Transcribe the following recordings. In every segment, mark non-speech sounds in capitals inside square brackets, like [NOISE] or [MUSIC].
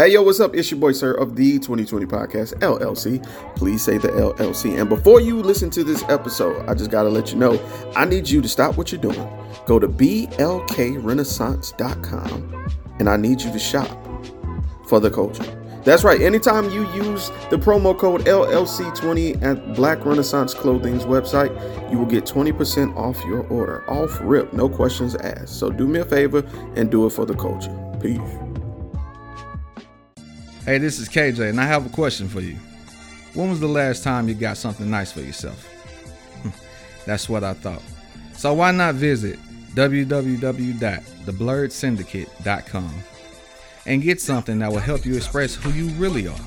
Hey, yo, what's up? It's your boy, SiRR, of the 2020 podcast, LLC. Please say the LLC. And before you listen to this episode, I just got to let you know I need you to stop what you're doing. Go to blkrenaissance.com and I need you to shop for the culture. That's right. Anytime you use the promo code LLC20 at Black Renaissance Clothing's website, you will get 20% off your order. Off rip, no questions asked. So do me a favor and do it for the culture. Peace. Hey, this is KJ, and I have a question for you. When was the last time you got something nice for yourself? Hmm, that's what I thought. So why not visit www.theblurredsyndicate.com and get something that will help you express who you really are.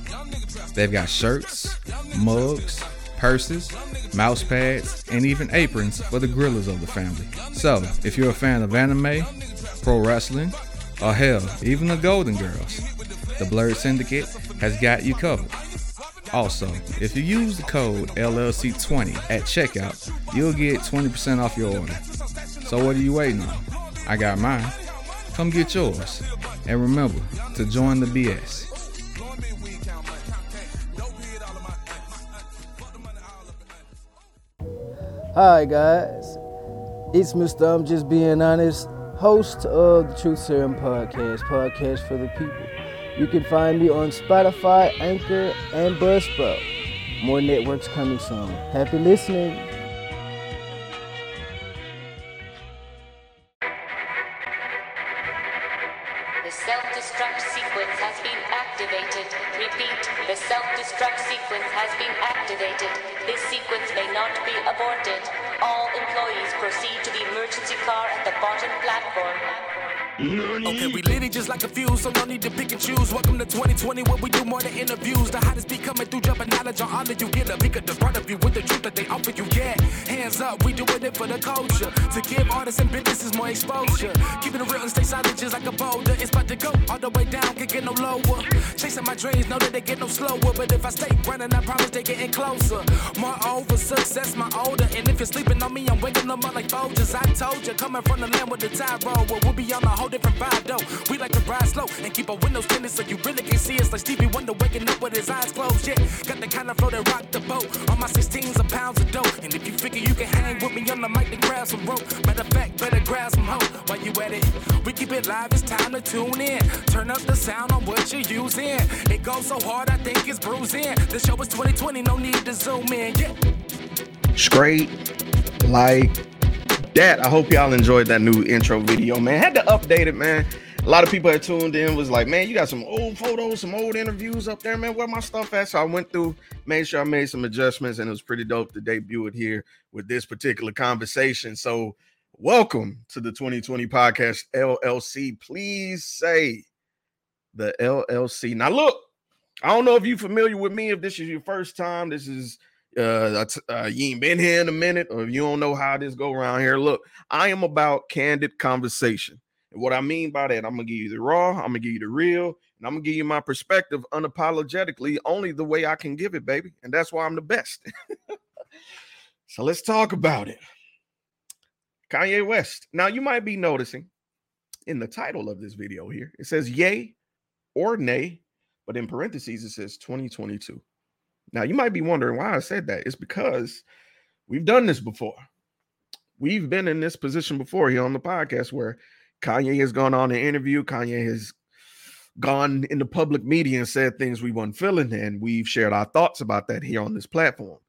They've got shirts, mugs, purses, mouse pads, and even aprons for the grillers of the family. So, if you're a fan of anime, pro wrestling, or hell, even the Golden Girls, the Blurred Syndicate has got you covered. Also, if you use the code LLC20 at checkout, you'll get 20% off your order. So what are you waiting on? I got mine. Come get yours. And remember to join the BS. Hi guys, it's Mr. I'm Just Being Honest, host of the Truth Serum Podcast, podcast for the people. You can find me on Spotify, Anchor, and Buzzsprout. More networks coming soon. Happy listening. Just like a fuse, so no need to pick and choose. Welcome to 2020, where we do more than interviews. The hottest be coming through, jumping knowledge on all that you get. A peek at the front of you with the truth that they offer you. Yeah, hands up, we doing it for the culture. To give artists and businesses more exposure. Keeping it real and stay silent just like a boulder. It's about to go all the way down, can't get no lower. Chasing my dreams, know that they get no slower. But if I stay running, I promise they getting closer. Moreover, success my older. And if you're sleeping on me, I'm waking them up like Folgers. I told you, coming from the land with the tide roll. Well, we'll be on a whole different vibe though. We like to ride slow and keep our windows tinted so you really can see us like Stevie Wonder waking up with his eyes closed. Yeah, got the kind of flow that rock the boat. On my 16s of pounds of dope. And if you figure you can hang with me on the mic, then grab some rope. Matter of fact, better grab some hope while you at it. We keep it live, it's time to tune in. Turn up the sound on what you're using. It goes so hard, I think it's bruising. The show is 2020, no need to zoom in. Yeah. Straight like that. I hope y'all enjoyed that new intro video, man. Had to update it, man. A lot of people that tuned in was like, man, you got some old photos, some old interviews up there, man. Where my stuff at? So I went through, made sure I made some adjustments, and it was pretty dope to debut it here with this particular conversation. So, welcome to the 2020 podcast LLC. Please say the LLC. Now, look, I don't know if you're familiar with me. If this is your first time, this is uh, uh you ain't been here in a minute, or if you don't know how this go around here. Look, I am about candid conversation. And what I mean by that, I'm gonna give you the raw, I'm gonna give you the real, and I'm gonna give you my perspective unapologetically, only the way I can give it, baby. And that's why I'm the best. [LAUGHS] so let's talk about it. Kanye West. Now you might be noticing in the title of this video here, it says yay or nay, but in parentheses, it says 2022. Now you might be wondering why I said that. It's because we've done this before. We've been in this position before here on the podcast where Kanye has gone on an interview. Kanye has gone in the public media and said things we weren't feeling, and we've shared our thoughts about that here on this platform.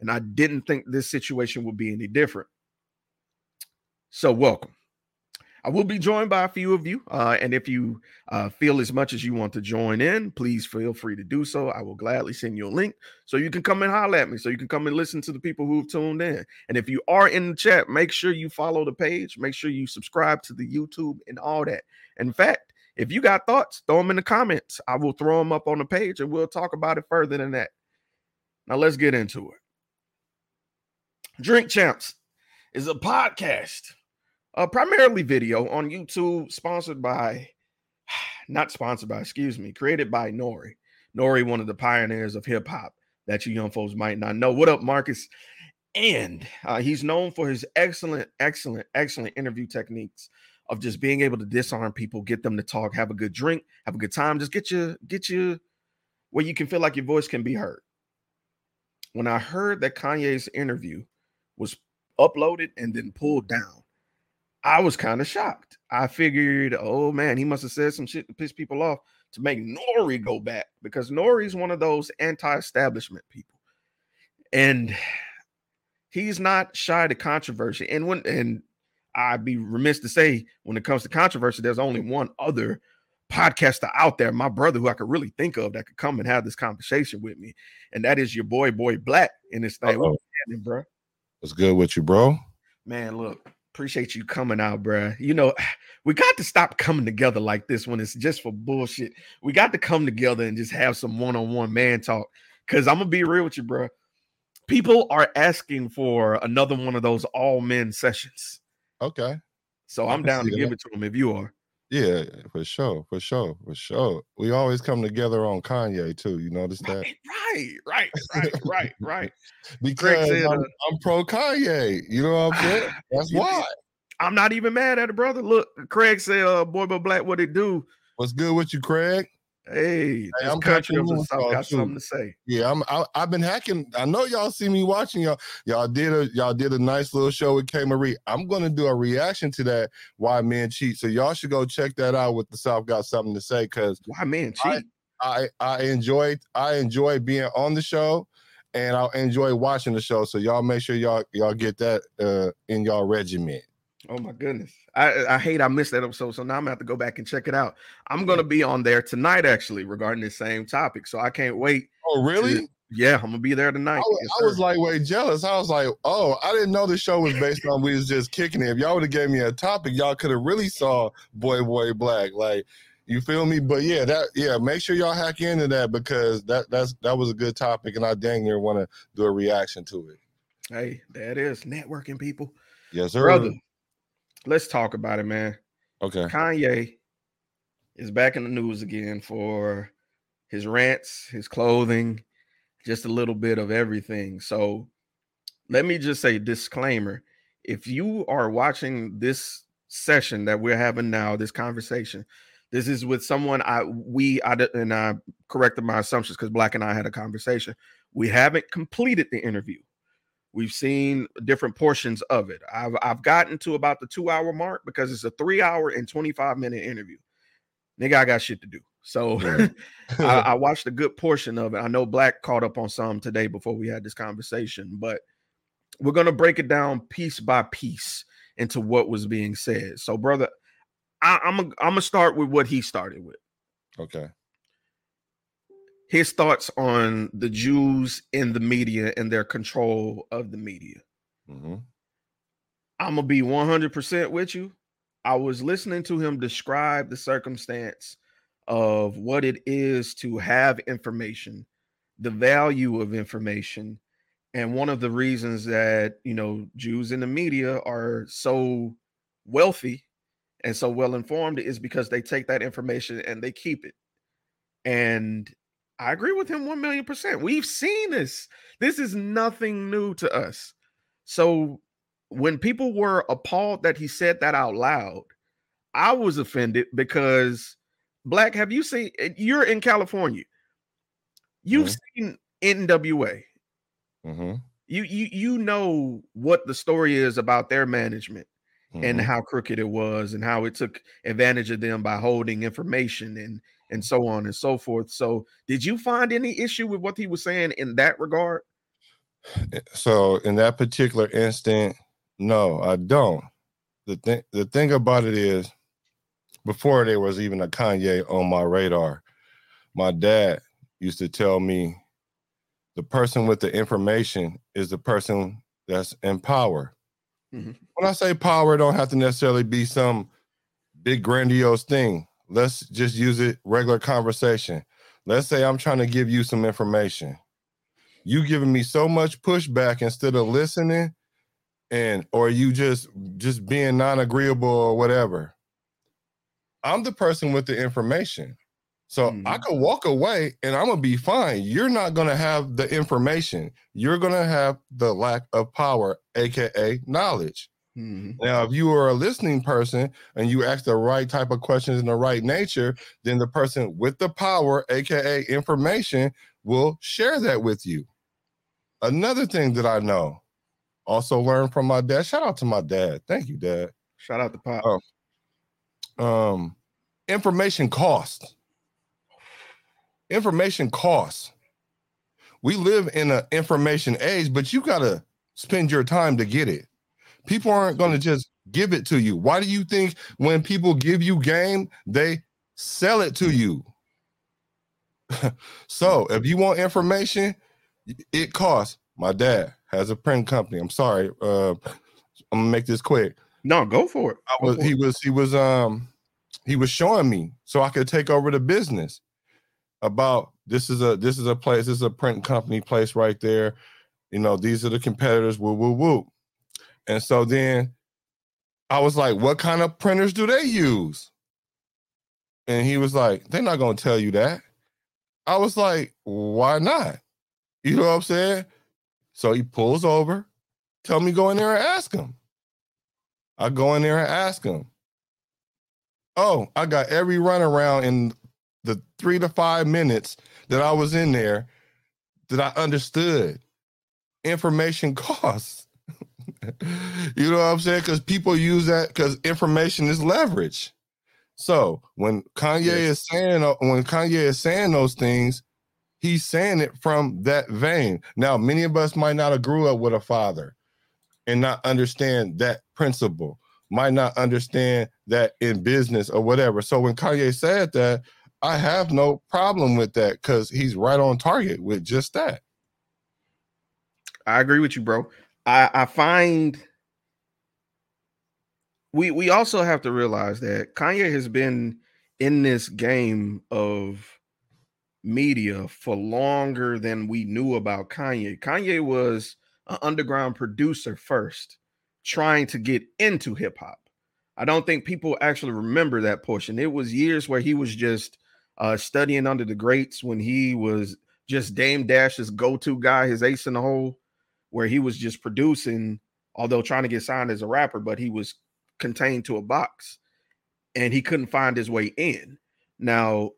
And I didn't think this situation would be any different. So, welcome. I will be joined by a few of you. Uh, and if you uh, feel as much as you want to join in, please feel free to do so. I will gladly send you a link so you can come and holler at me, so you can come and listen to the people who've tuned in. And if you are in the chat, make sure you follow the page, make sure you subscribe to the YouTube and all that. In fact, if you got thoughts, throw them in the comments. I will throw them up on the page and we'll talk about it further than that. Now, let's get into it. Drink Champs is a podcast uh, primarily video on YouTube, sponsored by, [SIGHS] not sponsored by, excuse me, created by Nori. N.O.R.E., one of the pioneers of hip hop that you young folks might not know. What up, Marcus? And uh, he's known for his excellent, excellent, excellent interview techniques of just being able to disarm people, get them to talk, have a good drink, have a good time, just get you get you where you can feel like your voice can be heard. When I heard that Kanye's interview was uploaded and then pulled down, I was kind of shocked. I figured, oh man, he must have said some shit to piss people off to make N.O.R.E. go back because N.O.R.E.'s one of those anti-establishment people. And he's not shy to controversy. And when and I'd be remiss to say when it comes to controversy, there's only one other podcaster out there, my brother, who I could really think of that could come and have this conversation with me, and that is your boy, boy Black, in this thing. What's happening, bro? What's good with you, bro? Man, look, appreciate you coming out, bro. You know, [SIGHS] we got to stop coming together like this when it's just for bullshit. We got to come together and just have some one-on-one man talk. Cause I'm gonna be real with you, bro. People are asking for another one of those all men sessions. Okay. So I'm down to see give it to them if you are. Yeah, for sure, for sure, for sure. We always come together on Kanye too. You notice that? Right, right, right, right, right. [LAUGHS] Because said, I'm, I'm pro Kanye. You know what I'm saying? [SIGHS] That's why. I'm not even mad at it, brother. Look, Craig said, uh, boy, but black, what it do? What's good with you, Craig? Hey, this I'm country of the South got too. something to say. Yeah, I'm. I, I've been hacking. I know y'all see me watching y'all. Y'all did a y'all did a nice little show with K Marie. I'm gonna do a reaction to that. Why men cheat? So y'all should go check that out. With the South got something to say because Why man I- cheat? I I enjoyed I enjoy being on the show, and I enjoy watching the show. So y'all make sure y'all y'all get that uh in y'all regiment. Oh my goodness. I, I hate I missed that episode. So now I'm gonna have to go back and check it out. I'm gonna be on there tonight actually regarding this same topic. So I can't wait. Oh really? Yeah, I'm gonna be there tonight. I was, Yes, I was like way jealous. I was like, oh, I didn't know the show was based on we was just kicking it. If y'all would have gave me a topic, y'all could have really saw Boy Boy Black. Like, you feel me? But yeah, that yeah, make sure y'all hack into that because that that's that was a good topic, and I dang near want to do a reaction to it. hey, that is networking people. Yes, sir. Brother, let's talk about it, man. Okay. Kanye is back in the news again for his rants, his clothing, just a little bit of everything. So let me just say disclaimer. If you are watching this session that we're having now, this conversation, this is with someone I we I and I corrected my assumptions because Black and I had a conversation. We haven't completed the interview. We've seen different portions of it. I've I've gotten to about the two hour mark because it's a three hour and 25 minute interview. Nigga, I got shit to do. So [LAUGHS] I, [LAUGHS] I watched a good portion of it. I know Black caught up on some today before we had this conversation, but we're gonna break it down piece by piece into what was being said. So, brother, I, I'm a, I'm gonna start with what he started with. okay. His thoughts on the Jews in the media and their control of the media. hmm I'm gonna be 100% with you. I was listening to him describe the circumstance of what it is to have information, the value of information, and one of the reasons that you know Jews in the media are so wealthy and so well informed is because they take that information and they keep it. And I agree with him 1 million percent. We've seen this. This is nothing new to us. So when people were appalled that he said that out loud, I was offended because Black, have you seen eh, you're in California? You've seen NWA. hmm You you you know what the story is about their management and Mhm. how crooked it was and how it took advantage of them by holding information and and so on and so forth. So, did you find any issue with what he was saying in that regard? So in that particular instant, no, I don't. The thing the thing about it is before there was even a Kanye on my radar, my dad used to tell me the person with the information is the person that's in power. Mhm. When I say power, it don't have to necessarily be some big grandiose thing. Let's just use it regular conversation. Let's say I'm trying to give you some information. You giving me so much pushback instead of listening and or you just just being non-agreeable or whatever. I'm the person with the information. So i Mhm. could walk away and i'm gonna be fine. You're not gonna have the information. You're gonna have the lack of power aka knowledge Mhm. Now, if you are a listening person and you ask the right type of questions in the right nature, then the person with the power, aka information, will share that with you. Another thing that I know, also learned from my dad. Shout out to my dad. Thank you, Dad. Shout out to Pop. Oh. Um, information costs. Information costs. We live in an information age, but you gotta spend your time to get it. People aren't gonna just give it to you. Why do you think when people give you game, they sell it to you? [LAUGHS] so if you want information, it costs. My dad has a print company. I'm sorry. Uh, I'm gonna make this quick. No, go for it. I was he it. was he was um he was showing me so I could take over the business about this is a this is a place, this is a print company place right there. You know, these are the competitors, woo woo woo. And so then I was like, what kind of printers do they use? And he was like, they're not gonna tell you that. I was like, why not? You know what I'm saying? So he pulls over, tell me go in there and ask him. I go in there and ask him. Oh, I got every runaround in the three to five minutes that I was in there that I understood. Information [LAUGHS] costs. You know what I'm saying? Because people use that because information is leverage. So when Kanye Yes. is saying uh, when Kanye is saying those things, he's saying it from that vein. Now, many of us might not have grew up with a father and not understand that principle, might not understand that in business or whatever. So when Kanye said that, I have no problem with that because he's right on target with just that. I agree with you, bro. I, I find we we also have to realize that Kanye has been in this game of media for longer than we knew about Kanye. Kanye was an underground producer first, trying to get into hip hop. I don't think people actually remember that portion. It was years where he was just uh, studying under the greats when he was just Dame Dash's go-to guy, his ace in the hole, where he was just producing, although trying to get signed as a rapper, but he was contained to a box and he couldn't find his way in. Now,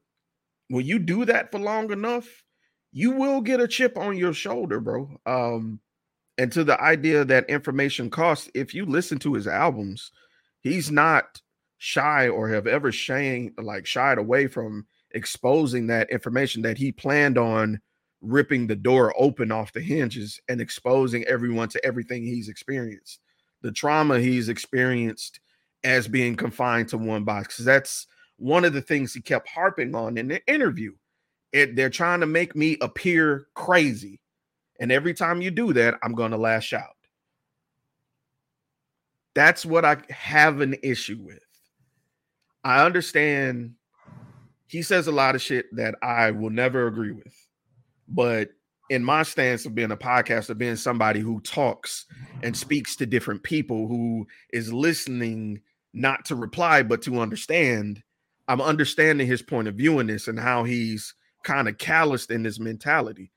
when you do that for long enough, you will get a chip on your shoulder, bro. Um, and to the idea that information costs, if you listen to his albums, he's not shy or have ever shame like shied away from exposing that information that he planned on ripping the door open off the hinges and exposing everyone to everything he's experienced. The trauma he's experienced as being confined to one box that's one of the things he kept harping on in the interview. It, they're trying to make me appear crazy and every time you do that i'm going to lash out. That's what i have an issue with. I understand he says a lot of shit that I will never agree with. But in my stance of being a podcaster, being somebody who talks and speaks to different people, who is listening not to reply, but to understand, I'm understanding his point of view in this and how he's kind of calloused in his mentality.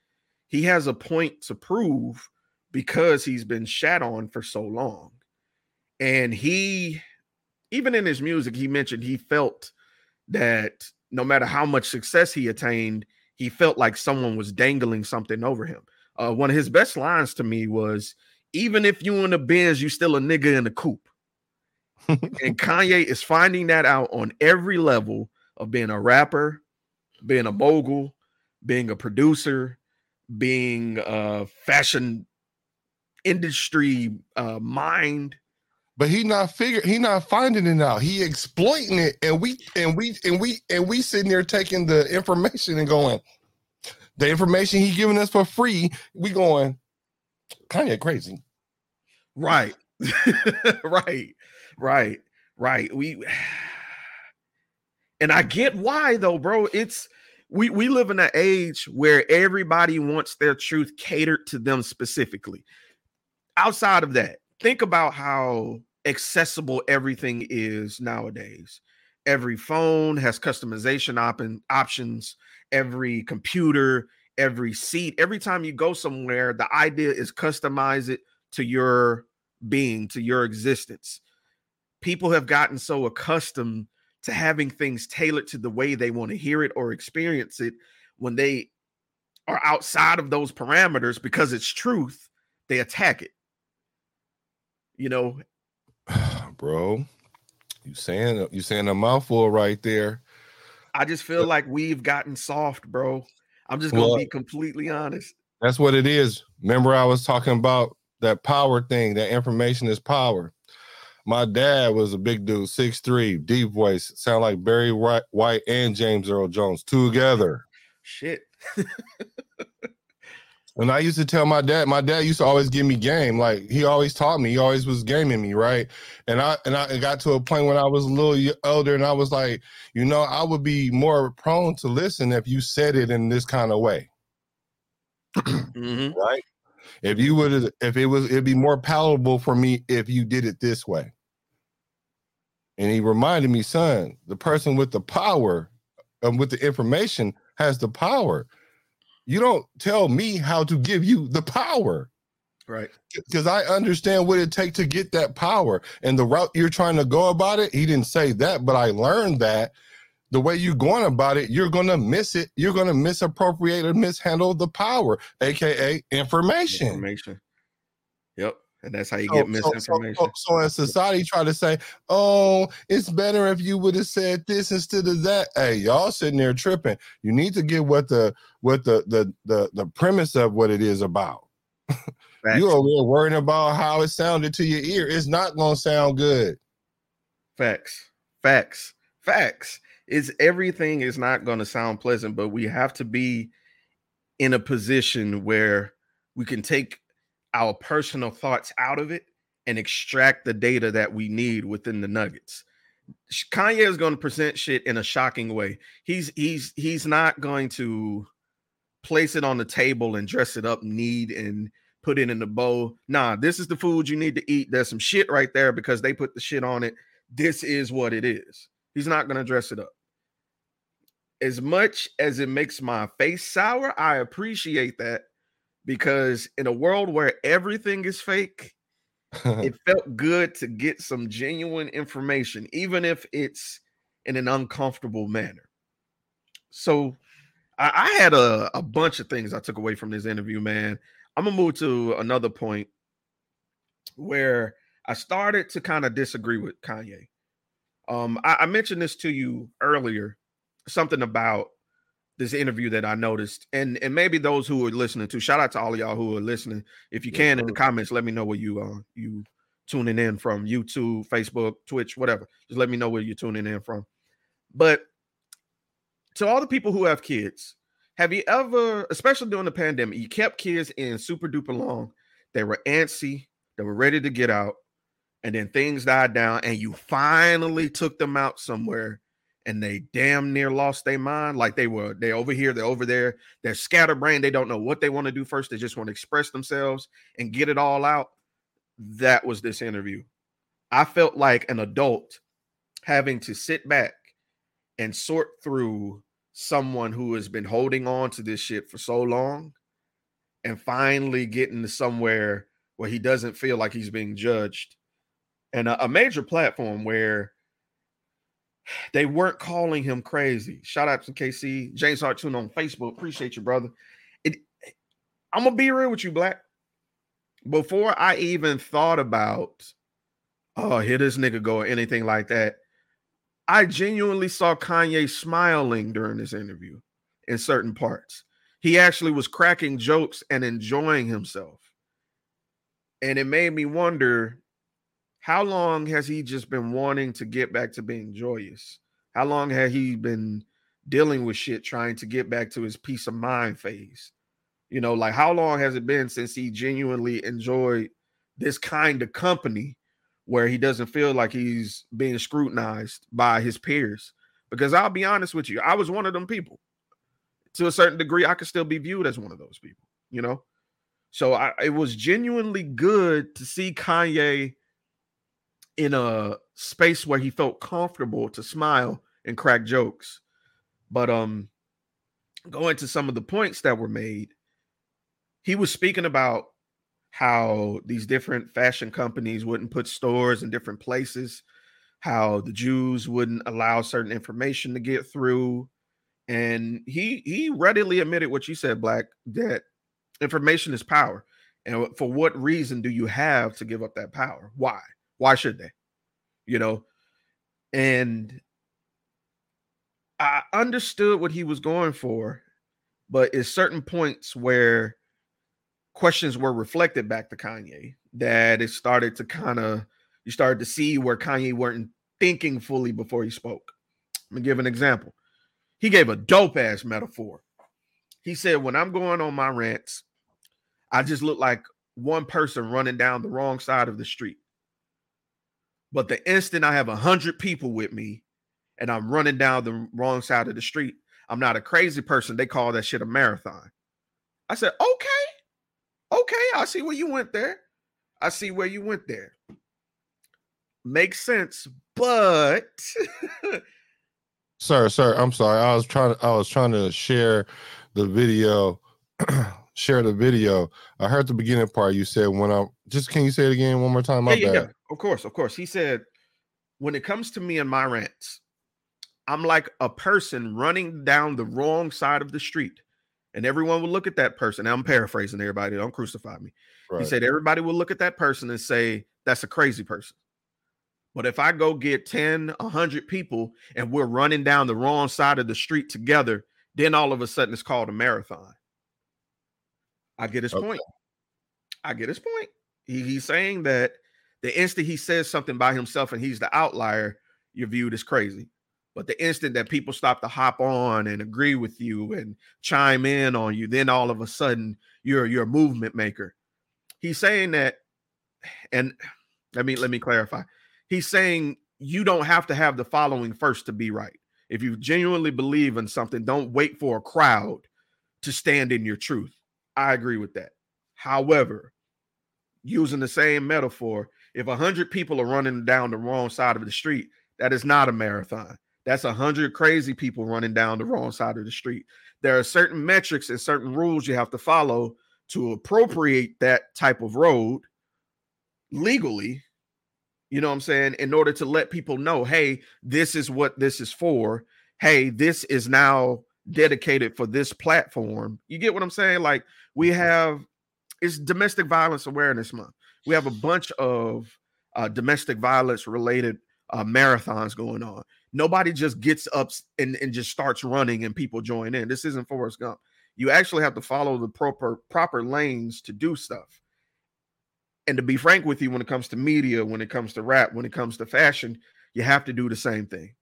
He has a point to prove because he's been shat on for so long. And he, even in his music, he mentioned he felt that no matter how much success he attained, he felt like someone was dangling something over him. Uh, one of his best lines to me was, "Even if you in the Benz, you still a nigga in the coupe." and [LAUGHS] Kanye is finding that out on every level of being a rapper, being a mogul, being a producer, being a fashion industry uh, mind. But he not figure he not finding it out. He exploiting it, and we and we and we and we sitting there taking the information and going, the information he giving us for free. We going, Kanye crazy. Right. [LAUGHS] right. Right. Right. We [SIGHS] and I get why though, bro. It's we we live in an age where everybody wants their truth catered to them specifically. Outside of that, think about how accessible everything is nowadays. Every phone has customization op- options, every computer, every seat. Every time you go somewhere, the idea is customize it to your being, to your existence. People have gotten so accustomed to having things tailored to the way they want to hear it or experience it when they are outside of those parameters because it's truth, they attack it. You know, [SIGHS] bro, you saying you saying a mouthful right there. I just feel like we've gotten soft, bro. I'm just gonna well, be completely honest. That's what it is. Remember, I was talking about that power thing. That information is power. My dad was a big dude, six three, deep voice, sound like Barry White and James Earl Jones together. Shit. [LAUGHS] and I used to tell my dad, my dad used to always give me game. Like he always taught me, he always was gaming me, right? And I and I got to a point when I was a little older and I was like, you know, I would be more prone to listen if you said it in this kind of way. mm-hmm. Right? If you would if it was it'd be more palatable for me if you did it this way. And he reminded me, son, the person with the power and um, with the information has the power. You don't tell me how to give you the power. Right. Because I understand what it takes to get that power and the route you're trying to go about it. He didn't say that, but I learned that the way you're going about it, you're going to miss it. You're going to misappropriate or mishandle the power, aka information. Information. And that's how you so, get misinformation. So, so, so, as society try to say, oh, it's better if you would have said this instead of that. Hey, y'all sitting there tripping. You need to get what the what the the the, the premise of what it is about. [LAUGHS] you are worrying about how it sounded to your ear. It's not gonna sound good. Facts. Facts. Facts. Is everything is not gonna sound pleasant, but we have to be in a position where we can take our personal thoughts out of it and extract the data that we need within the nuggets. Kanye is going to present shit in a shocking way. He's he's he's not going to place it on the table and dress it up neat and put it in the bowl. Nah, this is the food you need to eat. There's some shit right there because they put the shit on it. This is what it is. He's not going to dress it up. As much as it makes my face sour, I appreciate that because in a world where everything is fake, [LAUGHS] it felt good to get some genuine information, even if it's in an uncomfortable manner. So I, I had a, a bunch of things I took away from this interview, man. I'm gonna move to another point where I started to kind of disagree with Kanye. Um, I, I mentioned this to you earlier, something about this interview that I noticed, and and maybe those who are listening to. Shout out to all of y'all who are listening. If you can in the comments, let me know where you uh you tuning in from YouTube, Facebook, Twitch, whatever. Just let me know where you're tuning in from. But to all the people who have kids, have you ever, especially during the pandemic, you kept kids in super duper long? They were antsy, they were ready to get out, and then things died down, and you finally took them out somewhere and they damn near lost their mind. Like they were, they over here, they're over there, they're scatterbrained. They don't know what they want to do first. They just want to express themselves and get it all out. That was this interview. I felt like an adult having to sit back and sort through someone who has been holding on to this shit for so long and finally getting to somewhere where he doesn't feel like he's being judged. And a, a major platform where they weren't calling him crazy. Shout out to KC James Hartune on Facebook. Appreciate you, brother. It, I'm gonna be real with you, Black. Before I even thought about, oh, here this nigga go or anything like that, I genuinely saw Kanye smiling during this interview in certain parts. He actually was cracking jokes and enjoying himself. And it made me wonder how long has he just been wanting to get back to being joyous? How long had he been dealing with shit trying to get back to his peace of mind phase? You know, like how long has it been since he genuinely enjoyed this kind of company where he doesn't feel like he's being scrutinized by his peers? Because I'll be honest with you, I was one of them people. To a certain degree, I could still be viewed as one of those people, you know? So I, it was genuinely good to see Kanye in a space where he felt comfortable to smile and crack jokes. But um going to some of the points that were made, he was speaking about how these different fashion companies wouldn't put stores in different places, how the Jews wouldn't allow certain information to get through. And he he readily admitted what you said, Black, that information is power. And for what reason do you have to give up that power? Why? Why should they? You know, and I understood what he was going for, but at certain points where questions were reflected back to Kanye, that it started to kind of you started to see where Kanye weren't thinking fully before he spoke. Let me give an example. He gave a dope ass metaphor. He said, When I'm going on my rants, I just look like one person running down the wrong side of the street. But the instant I have a hundred people with me and I'm running down the wrong side of the street, I'm not a crazy person. They call that shit a marathon. I said, okay, okay, I see where you went there. I see where you went there. Makes sense, but [LAUGHS] sir, sir, I'm sorry. I was trying to I was trying to share the video [CLEARS THROAT] share the video. I heard the beginning part. You said when I'm just can you say it again one more time? My yeah, bad. yeah, of course, of course. He said, when it comes to me and my rants, I'm like a person running down the wrong side of the street. And everyone will look at that person. I'm mm-hmm. paraphrasing everybody, don't crucify me. Right. He said, everybody will look at that person and say, that's a crazy person. But if I go get 10, 100 people and we're running down the wrong side of the street together, then all of a sudden it's called a marathon. I get his okay. point. I get his point. He, he's saying that the instant he says something by himself and he's the outlier, you're viewed as crazy. But the instant that people stop to hop on and agree with you and chime in on you, then all of a sudden you're you're a movement maker. He's saying that, and let me let me clarify. He's saying you don't have to have the following first to be right. If you genuinely believe in something, don't wait for a crowd to stand in your truth. I agree with that. However, using the same metaphor, if a hundred people are running down the wrong side of the street, that is not a marathon. That's a hundred crazy people running down the wrong side of the street. There are certain metrics and certain rules you have to follow to appropriate that type of road legally. You know what I'm saying? In order to let people know, hey, this is what this is for. Hey, this is now dedicated for this platform. You get what I'm saying? Like we mm-hmm. have it's domestic violence awareness month. We have a bunch of uh, domestic violence related uh, marathons going on. Nobody just gets up and, and just starts running and people join in. This isn't Forrest Gump. You actually have to follow the proper proper lanes to do stuff. And to be frank with you, when it comes to media, when it comes to rap, when it comes to fashion, you have to do the same thing.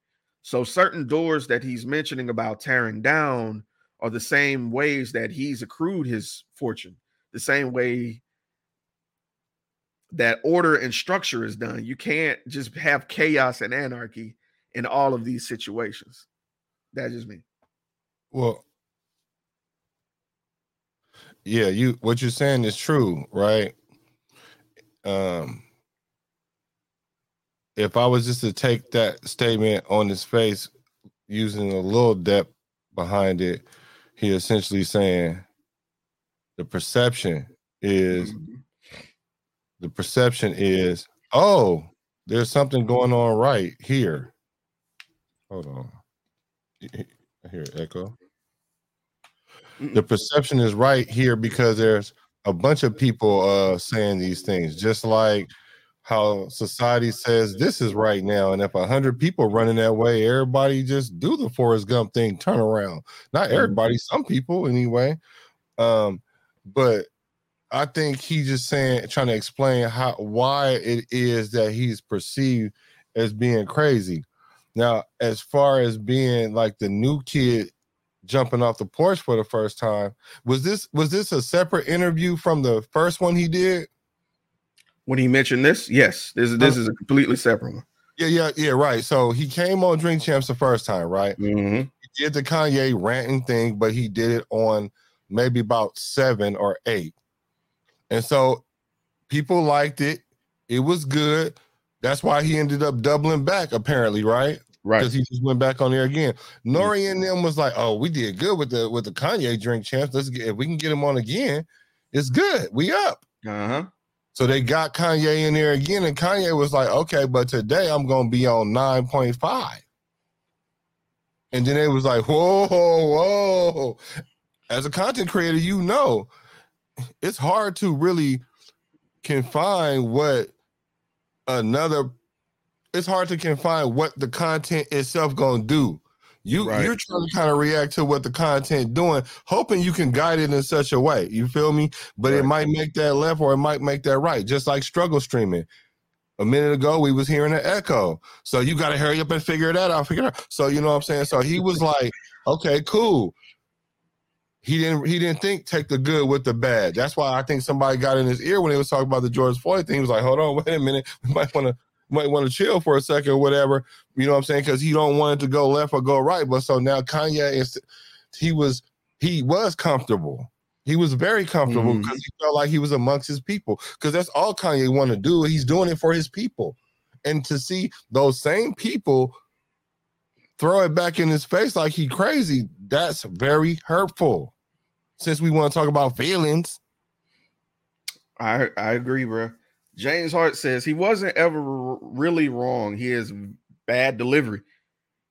So certain doors that he's mentioning about tearing down are the same ways that he's accrued his fortune, the same way that order and structure is done. You can't just have chaos and anarchy in all of these situations. That's just me. Well, yeah, you what you're saying is true, right? Um if I was just to take that statement on his face using a little depth behind it, he essentially saying the perception is mm-hmm. The perception is oh there's something going on right here hold on I hear echo the perception is right here because there's a bunch of people uh saying these things just like how society says this is right now. And if a hundred people running that way, everybody just do the Forrest Gump thing, turn around. Not mm-hmm. everybody, some people anyway. Um, but I think he's just saying, trying to explain how why it is that he's perceived as being crazy. Now, as far as being like the new kid jumping off the porch for the first time, was this was this a separate interview from the first one he did? when he mentioned this, yes, this is this is a completely separate one. Yeah, yeah, yeah, right. So he came on Drink Champs the first time, right? Mm-hmm. He did the Kanye ranting thing, but he did it on maybe about seven or eight. And so people liked it. It was good. That's why he ended up doubling back, apparently, right? Right. Because he just went back on there again. N.O.R.E. and them was like, "Oh, we did good with the with the Kanye drink champs. Let's get if we can get him on again, it's good. We up." Uh huh. So they got Kanye in there again, and Kanye was like, okay, but today I'm gonna be on 9.5. And then it was like, whoa, whoa. As a content creator, you know, it's hard to really confine what another it's hard to confine what the content itself gonna do. You Right. you're trying to kind of react to what the content doing, hoping you can guide it in such a way. You feel me? But it might make that left or it might make that right, just like struggle streaming. A minute ago, we was hearing an echo. So you got to hurry up and figure that out. Figure it out. So you know what I'm saying. So he was like, "Okay, cool." He didn't. He didn't think take the good with the bad. That's why I think somebody got in his ear when he was talking about the George Floyd thing. He was like, "Hold on, [LAUGHS] wait a minute. We might want to might want to chill for a second or whatever." You know what I'm saying? Because he don't want it to go left or go right. But so now Kanye is. He was. He was comfortable. He was very comfortable mm-hmm. because he felt like he was amongst his people. Because that's all Kanye want to do. He's doing it for his people, and to see those same people throw it back in his face like he crazy, that's very hurtful. Since we want to talk about feelings, I I agree, bro. James Hart says he wasn't ever r- really wrong. He has bad delivery.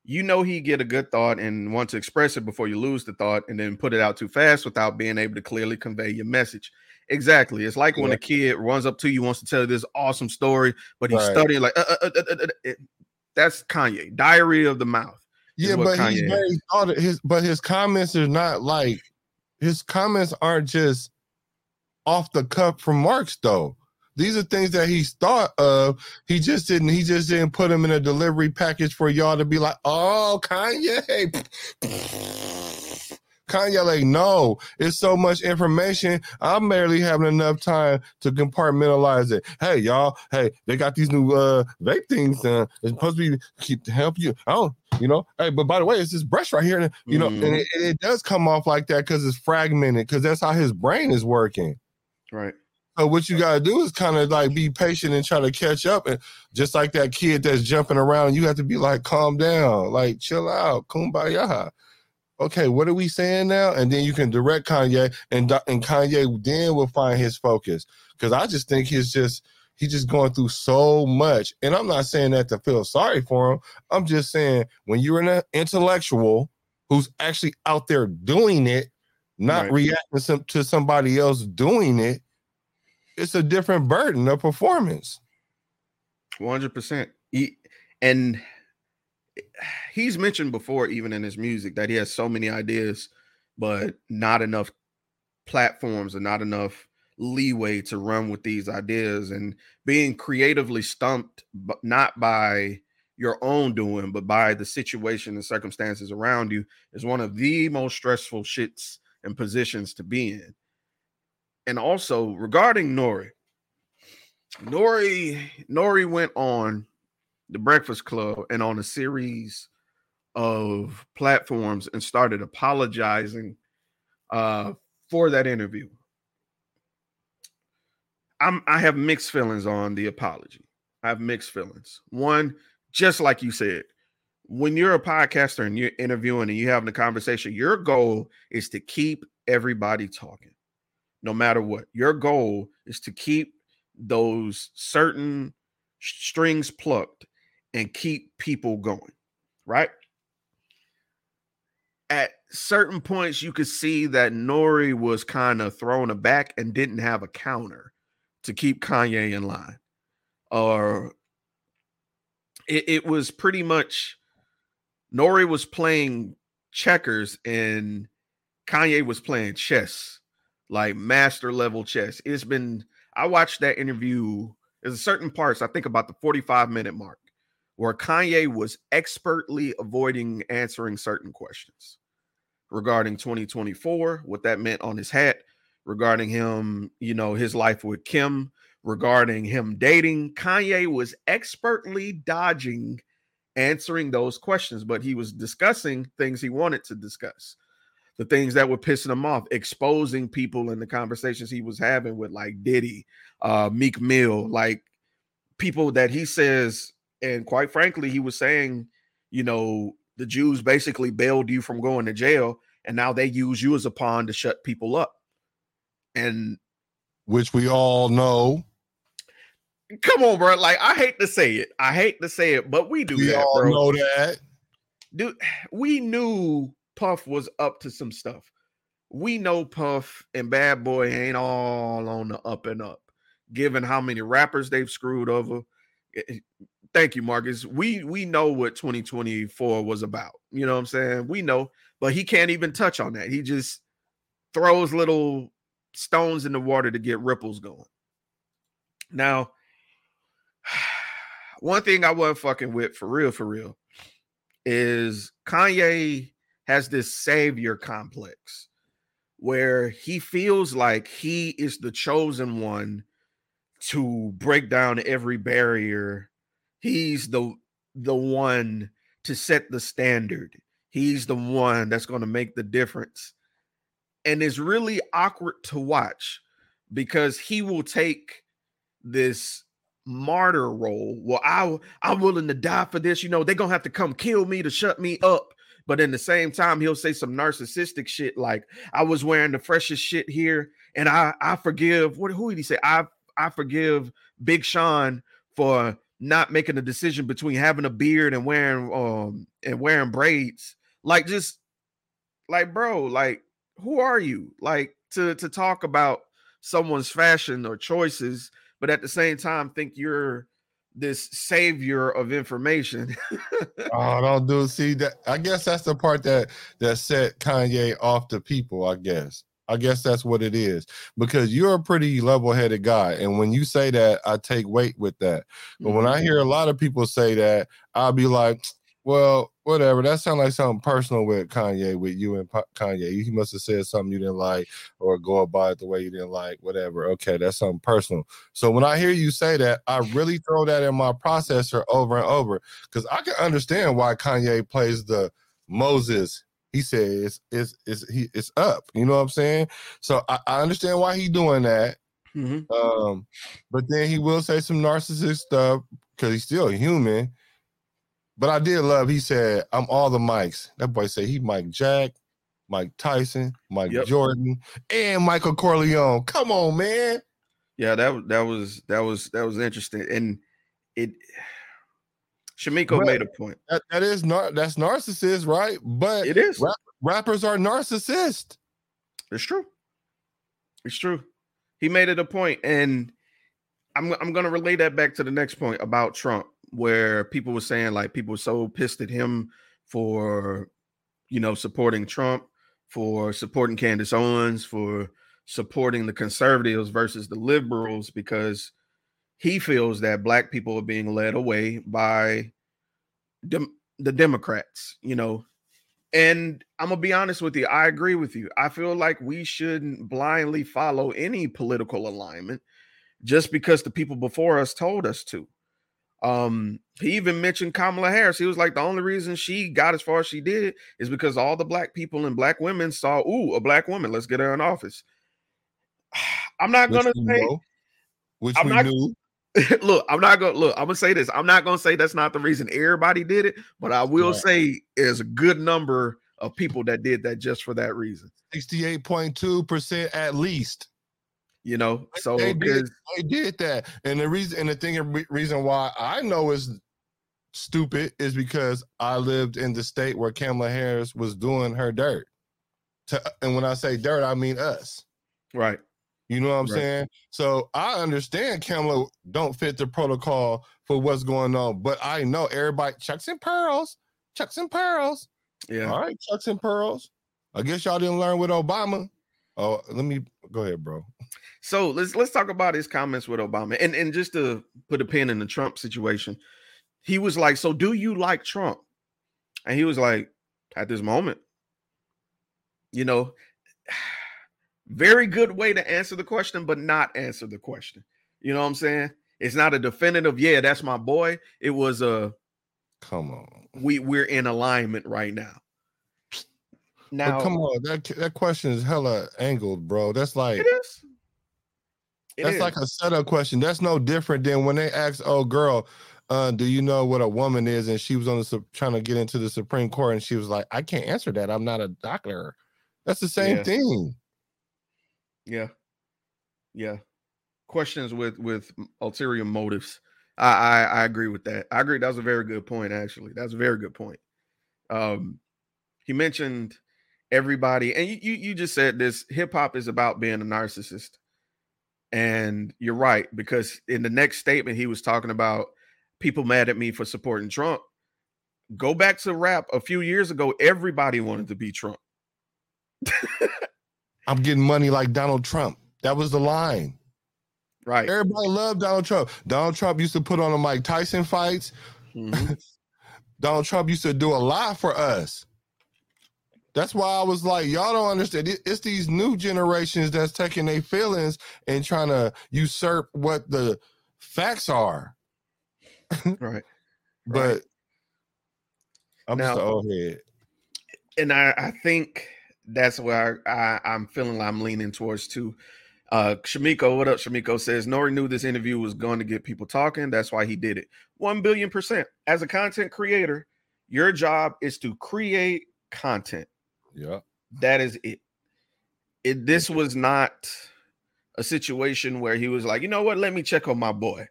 You know he get a good thought and want to express it before you lose the thought and then put it out too fast without being able to clearly convey your message. Exactly. It's like when a kid runs up to you wants to tell you this awesome story, but he's Right. studying like uh, uh, uh, uh, uh, uh, uh. that's Kanye. Diary of the mouth. yeah, but he's Kanye very thought his but his comments are not like his comments aren't just off the cuff from Marks though. These are things that he's thought of. He just didn't. He just didn't put them in a delivery package for y'all to be like, "Oh, Kanye." [LAUGHS] Kanye, like, no, it's so much information. I'm barely having enough time to compartmentalize it. Hey, y'all, hey, they got these new uh vape things. Uh, it's supposed to be keep to help you. Oh, you know, hey, but by the way, it's this brush right here, and you know, and it, and it does come off like that because it's fragmented, because that's how his brain is working. Right. So what you gotta do is kind of like be patient and try to catch up, and just like that kid that's jumping around, you have to be like, calm down, like chill out, kumbaya. Okay, what are we saying now? And then you can direct Kanye, and and Kanye then will find his focus. Because I just think he's just he's just going through so much, and I'm not saying that to feel sorry for him. I'm just saying when you're an intellectual who's actually out there doing it, not Right. reacting some, to somebody else doing it, it's a different burden of performance. One hundred percent. And he's mentioned before, even in his music, that he has so many ideas, but not enough platforms and not enough leeway to run with these ideas and being creatively stumped, but not by your own doing, but by the situation and circumstances around you is one of the most stressful shits and positions to be in. And also regarding N.O.R.E., N.O.R.E. N.O.R.E. went on the Breakfast Club and on a series of platforms and started apologizing uh, for that interview. I'm I have mixed feelings on the apology. I have mixed feelings. One, just like you said, when you're a podcaster and you're interviewing and you're having a conversation, your goal is to keep everybody talking, no matter what. Your goal is to keep those certain strings plucked and keep people going, right? At certain points, you could see that N.O.R.E. was kind of thrown aback and didn't have a counter to keep Kanye in line. Or it, it was pretty much N.O.R.E. was playing checkers and Kanye was playing chess, like master level chess. It's been I watched that interview. There's certain parts I think about the 45 minute mark where Kanye was expertly avoiding answering certain questions regarding 2024, what that meant on his hat, regarding him, you know, his life with Kim, regarding him dating. Kanye was expertly dodging answering those questions, but he was discussing things he wanted to discuss the things that were pissing him off, exposing people in the conversations he was having with like Diddy, uh, Meek Mill, like people that he says, and quite frankly, he was saying, you know, the Jews basically bailed you from going to jail, and now they use you as a pawn to shut people up. And which we all know. Come on, bro. Like I hate to say it. I hate to say it, but we do We that, all bro. know that. Dude, we knew Puff was up to some stuff. We know Puff and Bad Boy ain't all on the up and up, given how many rappers they've screwed over. Thank you, Marcus. We we know what 2024 was about. You know what I'm saying? We know, but he can't even touch on that. He just throws little stones in the water to get ripples going. Now, [SIGHS] one thing I wasn't fucking with for real, for real, is Kanye has this savior complex where he feels like he is the chosen one to break down every barrier. He's the the one to set the standard. He's the one that's going to make the difference. And it's really awkward to watch because he will take this martyr role. Well, I I'm willing to die for this. You know, they're gonna have to come kill me to shut me up. But in the same time, he'll say some narcissistic shit like, I was wearing the freshest shit here, and I I forgive what who did he say? I I forgive Big Sean for not making a decision between having a beard and wearing um and wearing braids. Like just like bro, like who are you? Like to to talk about someone's fashion or choices, but at the same time think you're this savior of information. [LAUGHS] Oh, don't do see that. I guess that's the part that that set Kanye off the people. I guess. I guess that's what it is because you're a pretty level-headed guy, and when you say that, I take weight with that. But when I mm-hmm. hear a lot of people say that, I'll be like, "Well, whatever." That sounds like something personal with Kanye, with you and Kanye. He must have said something you didn't like, or go about it the way you didn't like. Whatever. Okay, that's something personal. So when I hear you say that, I really throw that in my processor over and over because I can understand why Kanye plays the Moses. He says it's it's he it's up. You know what I'm saying? So I, I understand why he doing that. Mhm. Um, but then he will say some narcissist stuff because he's still human. But I did love. He said, "I'm all the mics." That boy said he Mike Jack, Mike Tyson, Mike Yep. Jordan, and Michael Corleone. Come on, man. Yeah, that was that was that was that was interesting. And it Shamiko made a point. That, that is nar- that's narcissist, right? But It is. rap- rappers are narcissists. It's true. It's true. He made it a point, and I'm I'm gonna relay that back to the next point about Trump, where people were saying like people were so pissed at him for you know supporting Trump, for supporting Candace Owens, for supporting the conservatives versus the liberals, because he feels that black people are being led away by dem- the Democrats, you know, and I'm gonna be honest with you. I agree with you. I feel like we shouldn't blindly follow any political alignment just because the people before us told us to. Um, he even mentioned Kamala Harris. He was like, the only reason she got as far as she did is because all the black people and black women saw, ooh, a black woman. Let's get her in office. [SIGHS] I'm not Which gonna say know, which I'm we not- knew. [LAUGHS] look, I'm not gonna look, I'm gonna say this. I'm not gonna say that's not the reason everybody did it, but I will Right. say there's a good number of people that did that just for that reason. 68.2% at least. You know, so they did, they did that. And the reason and the thing reason why I know is stupid is because I lived in the state where Kamala Harris was doing her dirt. To, and when I say dirt, I mean us. right, You know what I'm Right. saying? So I understand Kamala don't fit the protocol for what's going on, but I know everybody chucks and pearls, chucks and pearls. yeah. All right, chucks and pearls. I guess y'all didn't learn with Obama. Oh, let me go ahead, bro. So let's let's talk about his comments with Obama. And and just to put a pin in the Trump situation, he was like, So do you like Trump? And he was like, At this moment, you know, very good way to answer the question, but not answer the question. You know what I'm saying? It's not a definitive, yeah, that's my boy. It was a Come on. we we're in alignment right now. But Now come on, that that question is hella angled, bro. That's like it is. It that's is. like a setup question. That's no different than when they asked, "Oh, girl, uh, do you know what a woman is?" And she was on the trying to get into the Supreme Court, and she was like, "I can't answer that. I'm not a doctor." That's the same Yeah. thing. Yeah. Yeah. questions with with ulterior motives. I, I I agree with that. I agree. That's a very good point. Actually, that's a very good point. Um, he mentioned everybody, and you you, you just said this. Hip hop is about being a narcissist, and you're right because in the next statement he was talking about people mad at me for supporting Trump. Go back to rap a few years ago. Everybody wanted to be Trump. [LAUGHS] I'm getting money like Donald Trump. That was the line. Right. Everybody loved Donald Trump. Donald Trump used to put on the Mike Tyson fights. Mhm. [LAUGHS] Donald Trump used to do a lot for us. That's why I was like, y'all don't understand. It's these new generations that's taking their feelings and trying to usurp what the facts are. [LAUGHS] right. But I'm Now- just an old head. and I, I think that's where I, I'm feeling like I'm leaning towards too. Uh Shamiko, what up? Shamiko says N.O.R.E knew this interview was going to get people talking. That's why he did it. One billion percent. As a content creator, your job is to create content. Yeah. That is it. It this was not a situation where he was like, you know what, let me check on my boy.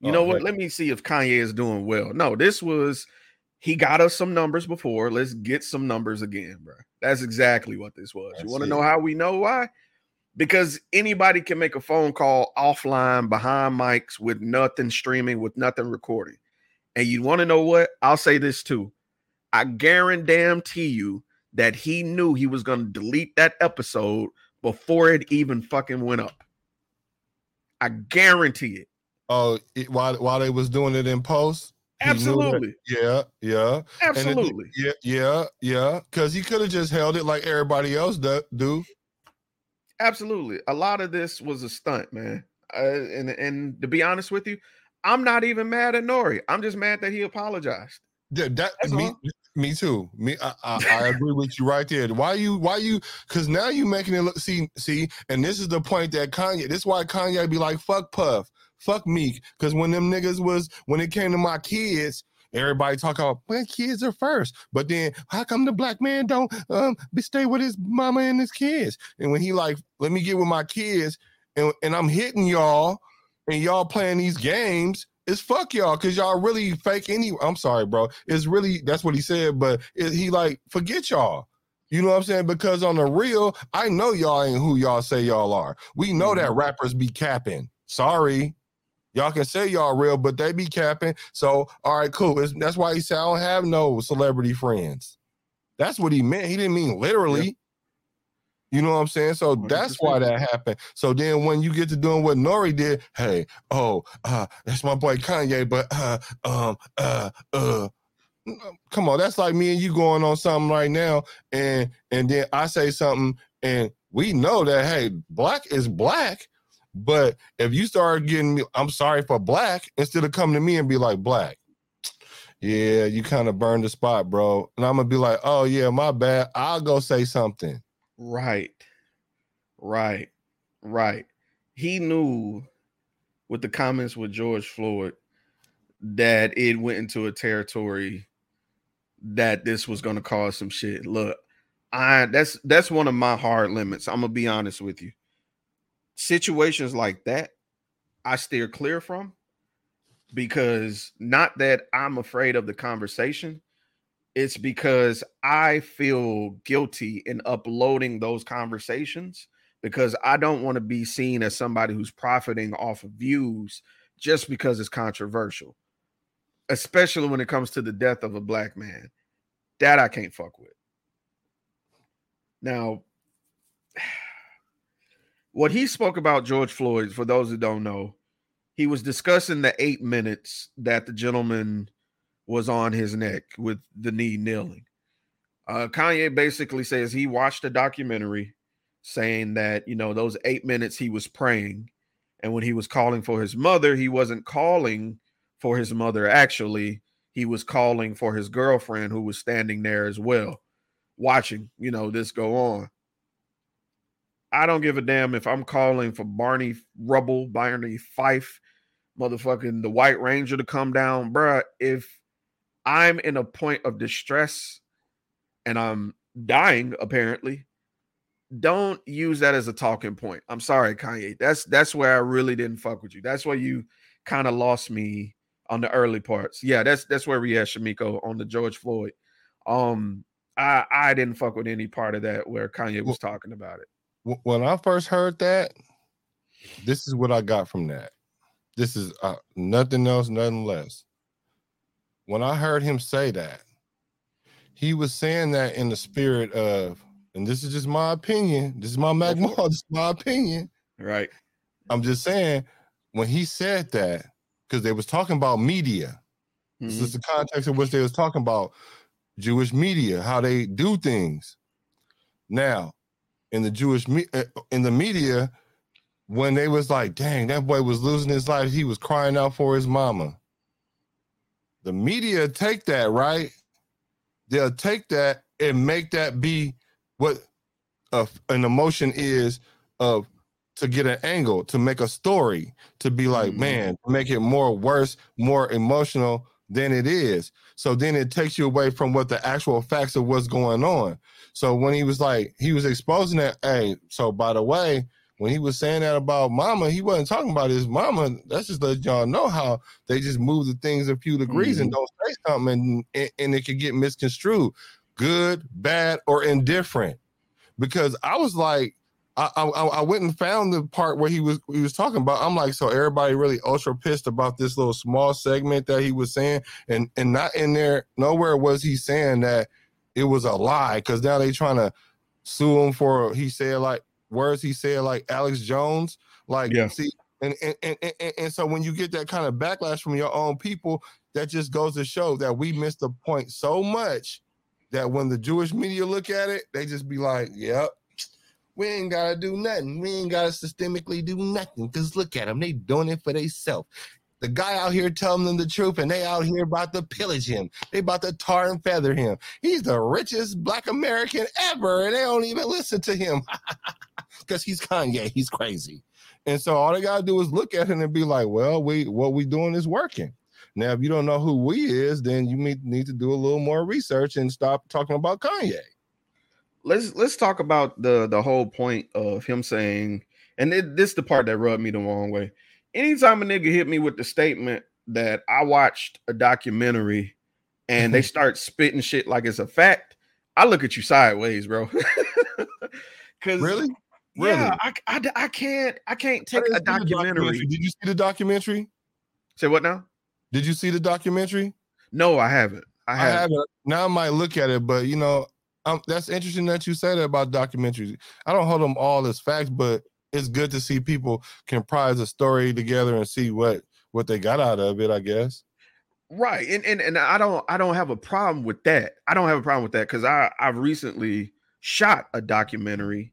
You Oh, know what? heck. Let me see if Kanye is doing well. No, this was he got us some numbers before. Let's get some numbers again, bro. That's exactly what this was. you want to know how we know why? Because anybody can make a phone call offline behind mics with nothing streaming, with nothing recording. And you want to know what? I'll say this too. I guarantee you that he knew he was going to delete that episode before it even fucking went up. I guarantee it. Oh, it, while while they was doing it in post. He knew that- Absolutely. Yeah, yeah. And it- Absolutely. yeah, yeah, yeah. Because he could have just held it like everybody else do. do. Absolutely. A lot of this was a stunt, man. Uh, and and to be honest with you, I'm not even mad at N.O.R.E. I'm just mad that he apologized. That me, all. me too. Me, I, I, I agree with you right there. Why you, why you? Because now you making it look. See, see, and this is the point that Kanye. This is why Kanye be like, "Fuck Puff, fuck Meek." Because when them niggas was when it came to my kids. Everybody talk about my kids are first, but then how come the black man don't um be stay with his mama and his kids? And when he like, let me get with my kids, and, and I'm hitting y'all, and y'all playing these games, it's fuck y'all because y'all really fake any. I'm sorry, bro. It's really that's what he said, but it, he like forget y'all. You know what I'm saying? Because on the real, I know y'all ain't who y'all say y'all are. We know that rappers be capping. Sorry. Y'all can say y'all real, but they be capping. So, all right, cool. It's, that's why he said, I don't have no celebrity friends. That's what he meant. He didn't mean literally. You know what I'm saying? So that's why that happened. So then when you get to doing what N.O.R.E did, hey, oh, uh, that's my boy Kanye, but uh, um, uh, uh, come on, that's like me and you going on something right now, and and then I say something, and we know that hey, black is black, but if you start getting me, I'm sorry for black, instead of coming to me and be like black, yeah, you kind of burned the spot, bro, and I'm gonna be like, oh yeah, my bad, I'll go say something. Right. Right. Right. He knew with the comments with George Floyd that it went into a territory that this was to cause some shit. Look, I that's that's one of my hard limits. I'm to be honest with you. Situations like that I steer clear from because not that I'm afraid of the conversation, it's because I feel guilty in uploading those conversations because I don't want to be seen as somebody who's profiting off of views just because it's controversial, especially when it comes to the death of a black man. That I can't fuck with. Now, what he spoke about George Floyd, for those who don't know, he was discussing the eight minutes that the gentleman was on his neck with the knee kneeling. Uh, Kanye basically says he watched a documentary saying that, you know, those eight minutes he was praying. And when he was calling for his mother, he wasn't calling for his mother. Actually, he was calling for his girlfriend who was standing there as well, watching, you know, this go on. I don't give a damn if I'm calling for Barney Rubble, Barney Fife, motherfucking the White Ranger to come down, bruh. If I'm in a point of distress and I'm dying, apparently, don't use that as a talking point. I'm sorry, Kanye. That's that's where I really didn't fuck with you. That's where you kind of lost me on the early parts. Yeah, that's that's where we had Shamiko on the George Floyd. Um, I I didn't fuck with any part of that where Kanye was talking about it. Wh- When I first heard that, this is what I got from that. This is uh, nothing else, nothing less. When I heard him say that, he was saying that in the spirit of, and this is just my opinion. This is my magma. [LAUGHS] This is my opinion. Right. I'm just saying when he said that because they was talking about media. This Mhm. is the context in which they was talking about Jewish media, how they do things. Now, in the Jewish me- uh, in the media, when they was like, "Dang, that boy was losing his life. He was crying out for his mama." The media take that right. They'll take that and make that be what a, an emotion is of to get an angle, to make a story, to be like, Mhm. man, make it more worse, more emotional than it is. So then it takes you away from what the actual facts of what's going on. So when he was like, he was exposing that, hey, so by the way, when he was saying that about mama, he wasn't talking about his mama. That's just let y'all know how they just move the things a few degrees and mm-hmm. don't say something and, and, and it could get misconstrued, good, bad, or indifferent. Because I was like, I, I I went and found the part where he was he was talking about. I'm like, so everybody really ultra pissed about this little small segment that he was saying, and and not in there nowhere was he saying that it was a lie because now they trying to sue him for he said like words he said like Alex Jones, like Yeah. see, and and, and and and so when you get that kind of backlash from your own people, that just goes to show that we missed the point so much that when the Jewish media look at it, they just be like, "Yep, we ain't gotta do nothing. We ain't gotta systemically do nothing. Cause look at them, they doing it for themselves. The guy out here telling them the truth, and they out here about to pillage him. They about to tar and feather him. He's the richest black American ever, and they don't even listen to him [LAUGHS] because he's Kanye. He's crazy. And so all they gotta do is look at him and be like, "Well, we what we doing is working." Now, if you don't know who we is, then you need to do a little more research and stop talking about Kanye. let's let's talk about the the whole point of him saying, and it, this is the part that rubbed me the wrong way. Anytime a nigga hit me with the statement that I watched a documentary and they start spitting shit like it's a fact, I look at you sideways, bro. [LAUGHS] Because Really? yeah, I, I, I can't I can't take a see documentary. Did you see the documentary? Say what now? Did you see the documentary? No, I haven't. I I haven't. haven't. Now I might look at it, but you know, um, that's interesting that you say that about documentaries. I don't hold them all as facts, but it's good to see people comprise a story together and see what what they got out of it. I guess. Right. And, and and I don't I don't have a problem with that. I don't have a problem with that because I I've recently shot a documentary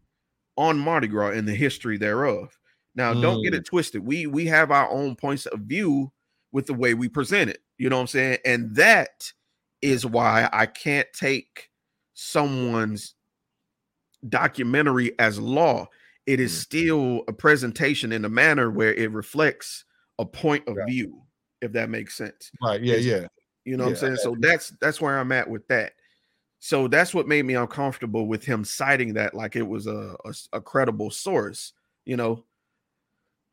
on Mardi Gras and the history thereof. Now, don't get it mm. twisted. We we have our own points of view with the way we present it. You know what I'm saying? And that is why I can't take someone's documentary as law. It is still a presentation in a manner where it reflects a point of view, if that makes sense. Right. Yeah. It's- Yeah. You know what I'm saying? So that's that's where I'm at with that. So that's what made me uncomfortable with him citing that like it was a a credible source. You know,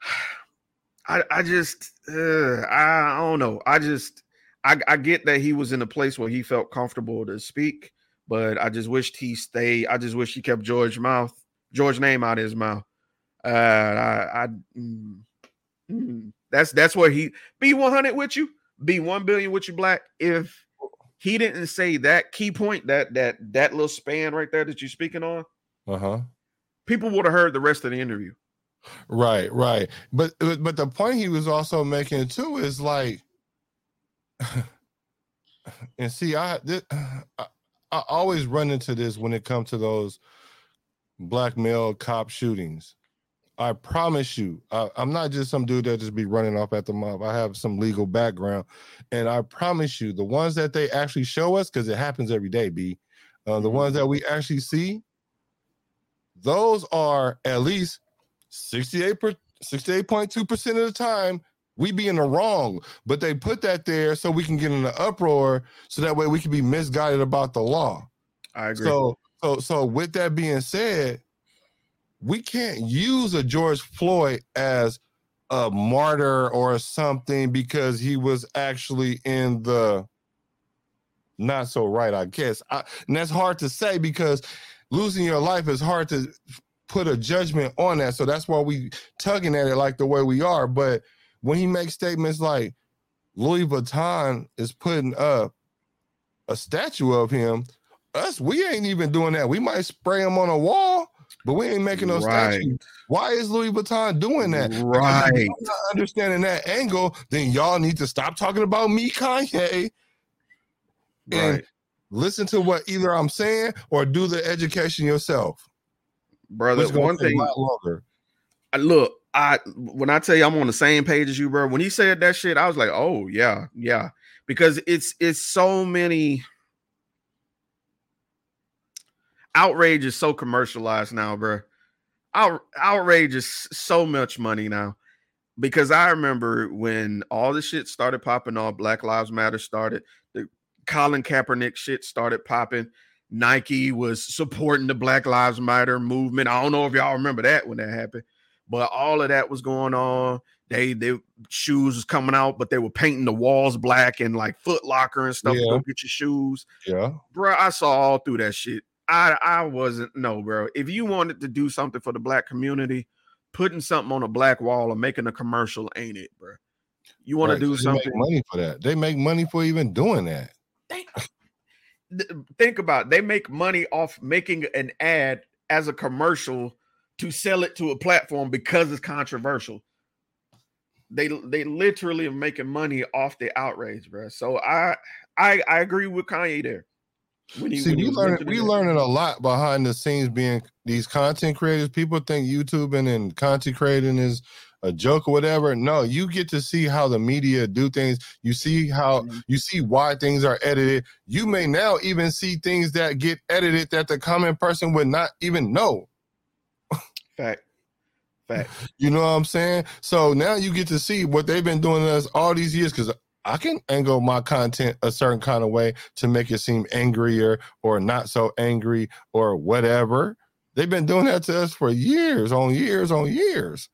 [SIGHS] I I just uh, I, I don't know. I just I I get that he was in a place where he felt comfortable to speak, but I just wished he stayed. I just wish he kept George mouth George name out of his mouth. Uh, I I mm, mm, that's that's where he be 100 with you, be 1 billion with you, black. If he didn't say that key point, that that that little span right there that you're speaking on, Uh huh. people would have heard the rest of the interview. Right, right. But but but the point he was also making too is like, [SIGHS] and see, I, this, [SIGHS] I I always run into this when it comes to those black male cop shootings. I promise you, I, I'm not just some dude that just be running off at the mob. I have some legal background, and I promise you, the ones that they actually show us, because it happens every day, B, uh, the ones that we actually see, those are at least 68 per 68.2% of the time we be in the wrong but they put that there so we can get in the uproar so that way we can be misguided about the law I agree. so so so with that being said we can't use a George Floyd as a martyr or something because he was actually in the not so right, I guess. I, and that's hard to say because losing your life is hard to put a judgment on that. So that's why we tugging at it like the way we are. But when he makes statements like Louis Vuitton is putting up a statue of him, us, we ain't even doing that. We might spray them on a wall, but we ain't making no Right. statue. Why is Louis Vuitton doing that? Right. not understanding that angle, then y'all need to stop talking about me, Kanye, and Right. listen to what either I'm saying or do the education yourself. Brother, one thing longer. I- look, I when I tell you I'm on the same page as you, bro. When he said that shit, I was like, oh yeah, yeah, because it's it's so many outrage is so commercialized now, bro. Out, outrage is so much money now. Because I remember when all the shit started popping off, Black Lives Matter started, the Colin Kaepernick shit started popping. Nike was supporting the Black Lives Matter movement. I don't know if y'all remember that when that happened, but all of that was going on. They they shoes was coming out, but they were painting the walls black and like Foot Locker and stuff. Yeah. Go get your shoes, Yeah. bro. I saw all through that shit. I I wasn't no, bro. If you wanted to do something for the black community, putting something on a black wall or making a commercial ain't it, bro. You want Right, to do something money for that. They make money for even doing that. th- think about it. they make money off making an ad as a commercial to sell it to a platform because it's controversial. They they literally are making money off the outrage, bro. So I I I agree with Kanye there. When he, See, when he we learn we learning a lot behind the scenes being these content creators. People think YouTubing and content creating is a joke or whatever. No, you get to see how the media do things. You see how Mhm. you see why things are edited. You may now even see things that get edited that the common person would not even know. fact. Fact. [LAUGHS] You know what I'm saying? So now you get to see what they've been doing to us all these years because I can angle my content a certain kind of way to make it seem angrier or not so angry or whatever. They've been doing that to us for years on years on years.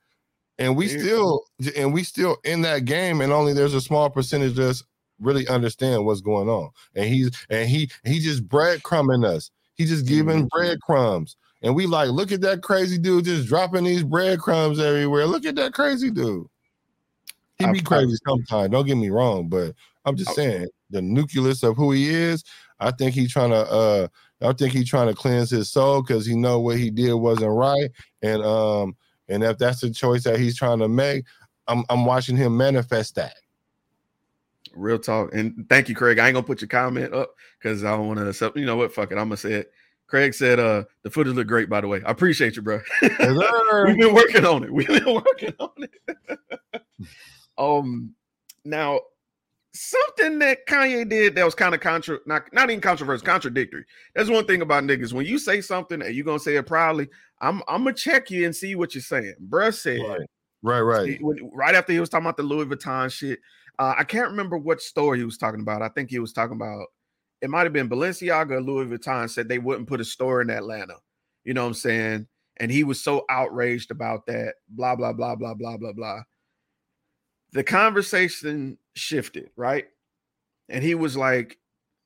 And we still and we still in that game, and only there's a small percentage of us really understand what's going on. And he's and he he just breadcrumbing us. He just giving Mhm. breadcrumbs. And we like, look at that crazy dude just dropping these breadcrumbs everywhere. Look at that crazy dude. He be I- crazy sometimes. Don't get me wrong, but I'm just saying the nucleus of who he is. I think he's trying to. uh I think he's trying to cleanse his soul because he know what he did wasn't right, and um and if that's the choice that he's trying to make, I'm I'm watching him manifest that. Real talk. And thank you, Craig. I ain't gonna put your comment up because I don't want to accept. You know what? Fuck it. I'm gonna say it. Craig said, "Uh, the footage look great." By the way, I appreciate you, bro. Yes. [LAUGHS] We've been working on it. We've been working on it. [LAUGHS] um, now something that Kanye did that was kind of contra, not not even controversial, contradictory. That's one thing about niggas. When you say something and you're gonna say it proudly, I'm I'm gonna check you and see what you're saying. Bruh said Right. Right, right. when- right after he was talking about the Louis Vuitton shit. Uh, I can't remember what store he was talking about. I think he was talking about it might have been Balenciaga or Louis Vuitton said they wouldn't put a store in Atlanta. You know what I'm saying? And he was so outraged about that. Blah blah blah blah blah blah blah. The conversation shifted, right? And he was like,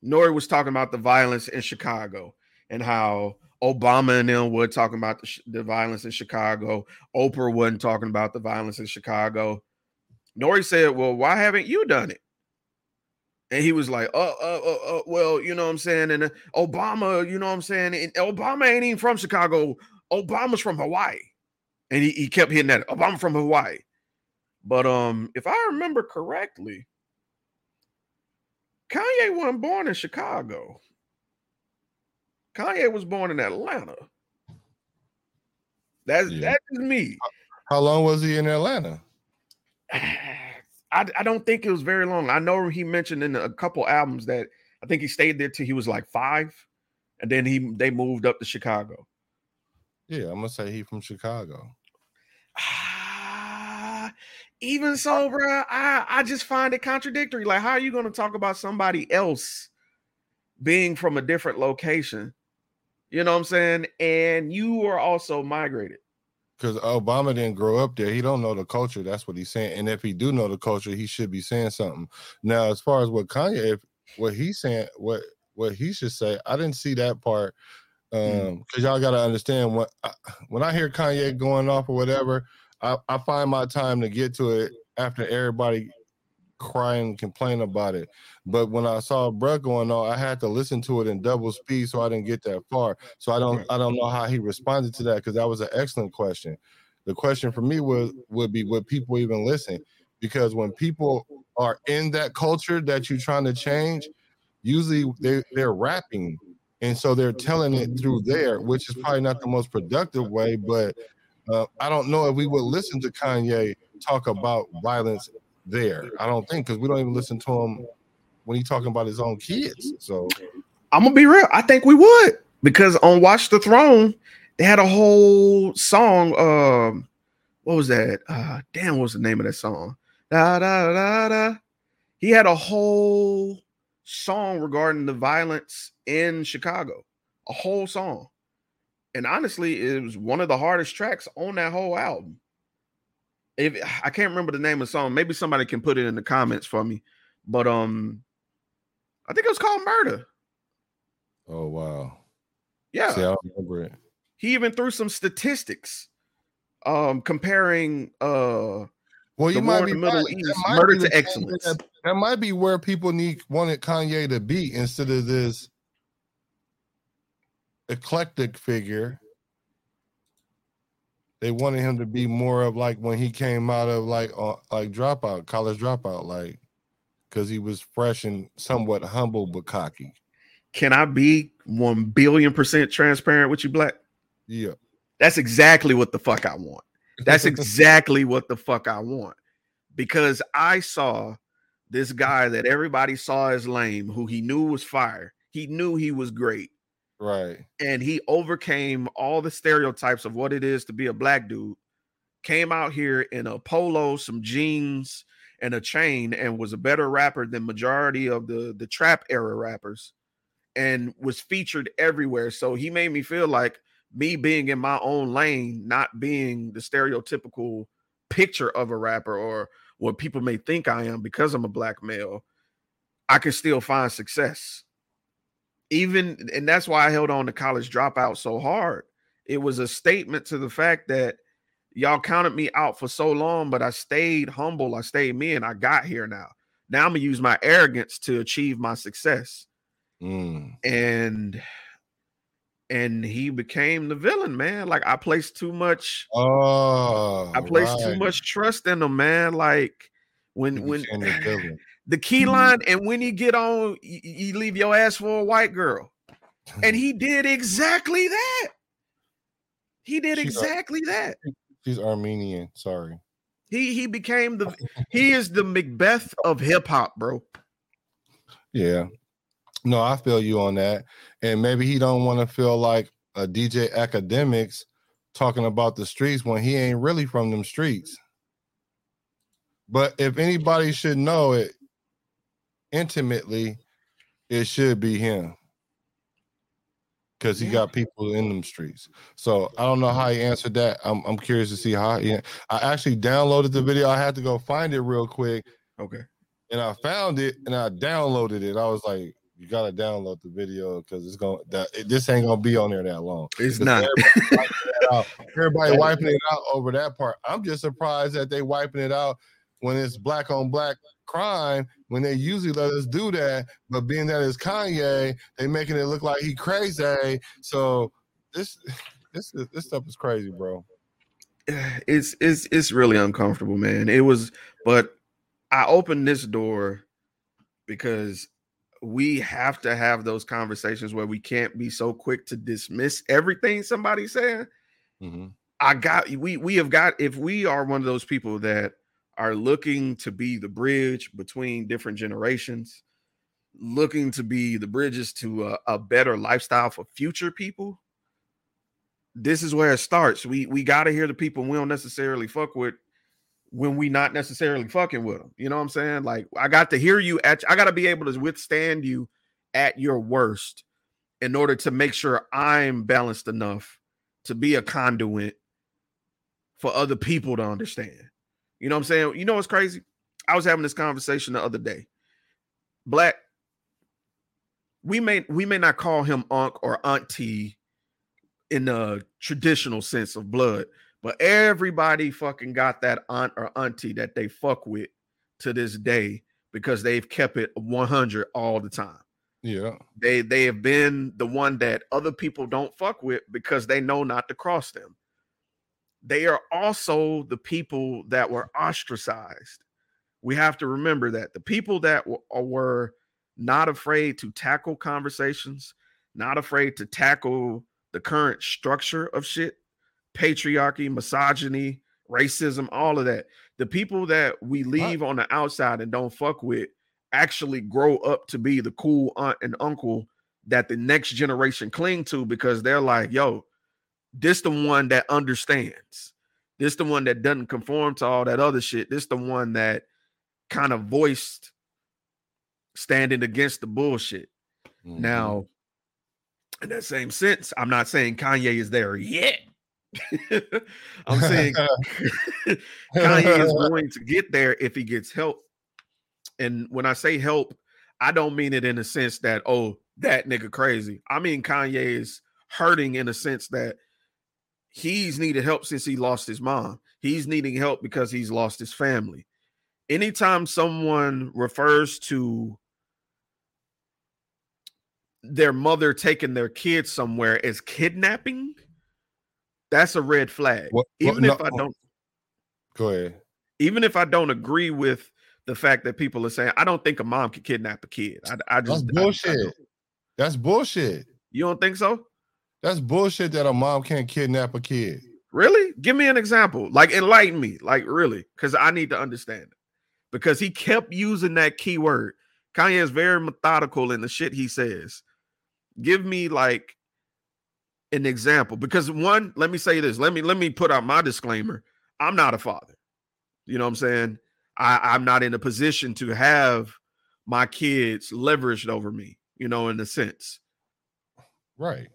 N.O.R.E was talking about the violence in Chicago and how Obama and them were talking about the, sh- the violence in Chicago. Oprah wasn't talking about the violence in Chicago. N.O.R.E said, Well, why haven't you done it? And he was like, uh, uh, uh, uh well, you know what I'm saying? And uh, Obama, you know what I'm saying? And Obama ain't even from Chicago. Obama's from Hawaii. And he, he kept hitting that Obama from Hawaii. But um, if I remember correctly, Kanye wasn't born in Chicago. Kanye was born in Atlanta. That's Yeah. that is me. How long was he in Atlanta? [SIGHS] I, I don't think it was very long. I know he mentioned in a couple albums that I think he stayed there till he was like five, and then he they moved up to Chicago. Yeah, I'm gonna say he from Chicago. [SIGHS] Even so, bro, I I just find it contradictory. Like, how are you going to talk about somebody else being from a different location? You know what I'm saying? And you are also migrated. because Obama didn't grow up there. He don't know the culture. That's what he's saying. And if he do know the culture, he should be saying something. Now, as far as what Kanye, if what he's saying, what what he should say, I didn't see that part. Mm. Um, because y'all gotta understand what when I hear Kanye going off or whatever, I, I find my time to get to it after everybody crying, complain about it. But when I saw Bruh going on, I had to listen to it in double speed, so I didn't get that far. So I don't I don't know how he responded to that because that was an excellent question. The question for me was would be would people even listen? Because when people are in that culture that you're trying to change, usually they they're rapping, and so they're telling it through there, which is probably not the most productive way. But uh, I don't know if we would listen to Kanye talk about violence there. I don't think because we don't even listen to him when he's talking about his own kids. So I'm gonna be real. I think we would because on Watch the Throne they had a whole song. Um, what was that? Uh, damn, what was the name of that song? Da da da da. He had a whole song regarding the violence in Chicago. A whole song, and honestly, it was one of the hardest tracks on that whole album. If [SIGHS] I can't remember the name of the song, maybe somebody can put it in the comments for me. But um, I think it was called Murder. oh wow. Yeah. See, I don't remember it. he even threw some statistics um comparing uh Well, the you war might in be the Middle right. East, might murder to excellence. That, that might be where people need wanted Kanye to be instead of this eclectic figure. They wanted him to be more of like when he came out of like uh, like dropout, college dropout, like because he was fresh and somewhat humble but cocky. can I be one billion percent transparent with you, Black? Yeah, That's exactly what the fuck I want. That's [LAUGHS] exactly what the fuck I want. Because I saw this guy that everybody saw as lame, who he knew was fire. He knew he was great. Right. and he overcame all the stereotypes of what it is to be a black dude came out here in a polo some jeans and a chain and was a better rapper than majority of the the trap era rappers and was featured everywhere so he made me feel like me being in my own lane not being the stereotypical picture of a rapper or what people may think I am because I'm a black male I can still find success even and that's why I held on to college dropout so hard. It was a statement to the fact that y'all counted me out for so long, but I stayed humble. I stayed me, and I got here now. Now I'm gonna use my arrogance to achieve my success. Mm. And and he became the villain, man. Like I placed too much, Oh, I placed too much trust in him, man. Like when He when the key mm-hmm. line, and when you get on, you, you leave your ass for a white girl. And mm-hmm. he did exactly that. He did She's exactly that. She's Armenian. Sorry. He he became the [LAUGHS] he is the Macbeth of hip hop, bro. Yeah. No, I feel you on that. And maybe he don't want to feel like a DJ Akademiks talking about the streets when he ain't really from them streets. But if anybody should know it intimately, it should be him. Because he Yeah. got people in them streets. So I don't know how he answered that. I'm, I'm curious to see how he I actually downloaded the video. I had to go find it real quick Okay. and I found it and I downloaded it. I was like, you gotta download the video because it's gonna that it, this ain't gonna be on there that long. It's not. Everybody wiping it out, [LAUGHS] everybody wiping it out over that part. I'm just surprised that they wiping it out when it's black on black crime when they usually let us do that. But being that it's Kanye, they making it look like he crazy. So this [LAUGHS] this this stuff is crazy, bro. [SIGHS] It's it's it's really uncomfortable, man. It was, but I opened this door because we have to have those conversations where we can't be so quick to dismiss everything somebody's saying. Mhm. I got we we have got if we are one of those people that are looking to be the bridge between different generations, looking to be the bridges to a, a better lifestyle for future people. This is where it starts. We we got to hear the people we don't necessarily fuck with when we not necessarily fucking with them. You know what I'm saying? Like I got to hear you at I got to be able to withstand you at your worst in order to make sure I'm balanced enough to be a conduit for other people to understand. You know what I'm saying? You know what's crazy? I was having this conversation the other day. Black, we may we may not call him unc or auntie in the traditional sense of blood, but everybody fucking got that aunt or auntie that they fuck with to this day because they've kept it 100 all the time. Yeah. They they have been the one that other people don't fuck with because they know not to cross them. They are also the people that were ostracized. We have to remember that the people that w- uh, were not afraid to tackle conversations, not afraid to tackle the current structure of shit, patriarchy, misogyny, racism, all of that. The people that we leave on the outside and don't fuck with actually grow up to be the cool aunt and uncle that the next generation cling to because they're like, yo, this the one that understands. This the one that doesn't conform to all that other shit. This the one that kind of voiced standing against the bullshit. Mhm. Now, in that same sense, I'm not saying Kanye is there yet. [LAUGHS] I'm saying [LAUGHS] Kanye is going to get there if he gets help. And when I say help, I don't mean it in a sense that, oh, that nigga crazy. I mean, Kanye is hurting in a sense that he's needed help since he lost his mom. He's needing help because he's lost his family. Anytime someone refers to their mother taking their kids somewhere as kidnapping, that's a red flag. What- what- Even if no, I don't Go ahead. even if I don't agree with the fact that people are saying, I don't think a mom could kidnap a kid. I, I That's just I- I bullshit. That's bullshit. you don't think so? That's bullshit that a mom can't kidnap a kid. Really? Give me an example. Like enlighten me. Like really, because I need to understand it. Because he kept using that keyword. Kanye is very methodical in the shit he says. Give me like an example. Because one, let me say this. Let me let me put out my disclaimer. I'm not a father. You know what I'm saying? I, I'm not in a position to have my kids leveraged over me, you know, in a sense. Right.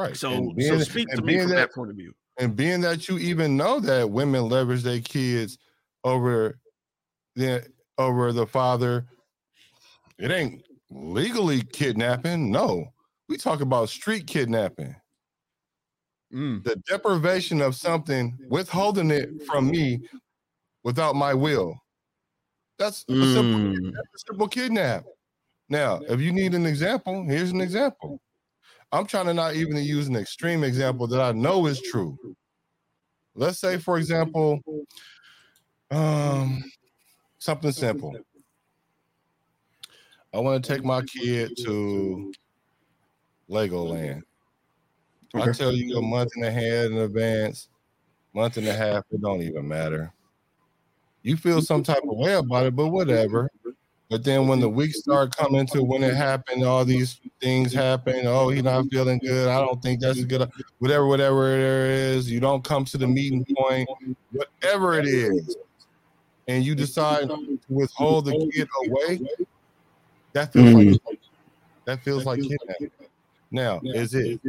Right. So, And so speak to me being from that, that point of view. and being that you even know that women leverage their kids over the over the father, it ain't legally kidnapping. No, we talk about street kidnapping. Mm. The deprivation of something, withholding it from me without my will. That's a simple, Mm. that's a simple kidnap. Now, if you need an example, here's an example. I'm trying to not even use an extreme example that I know is true. Let's say, for example, um, something simple. I want to take my kid to Legoland. I tell you a month and a half in advance, month and a half, it don't even matter. You feel some type of way about it, but whatever. But then when the weeks start coming to when it happened, all these things happen. Oh, he's not feeling good. I don't think that's a good. Whatever, whatever it is, you don't come to the meeting point. Whatever it is, and you decide to withhold the kid away. That feels like that feels like kidnapping. Now, is it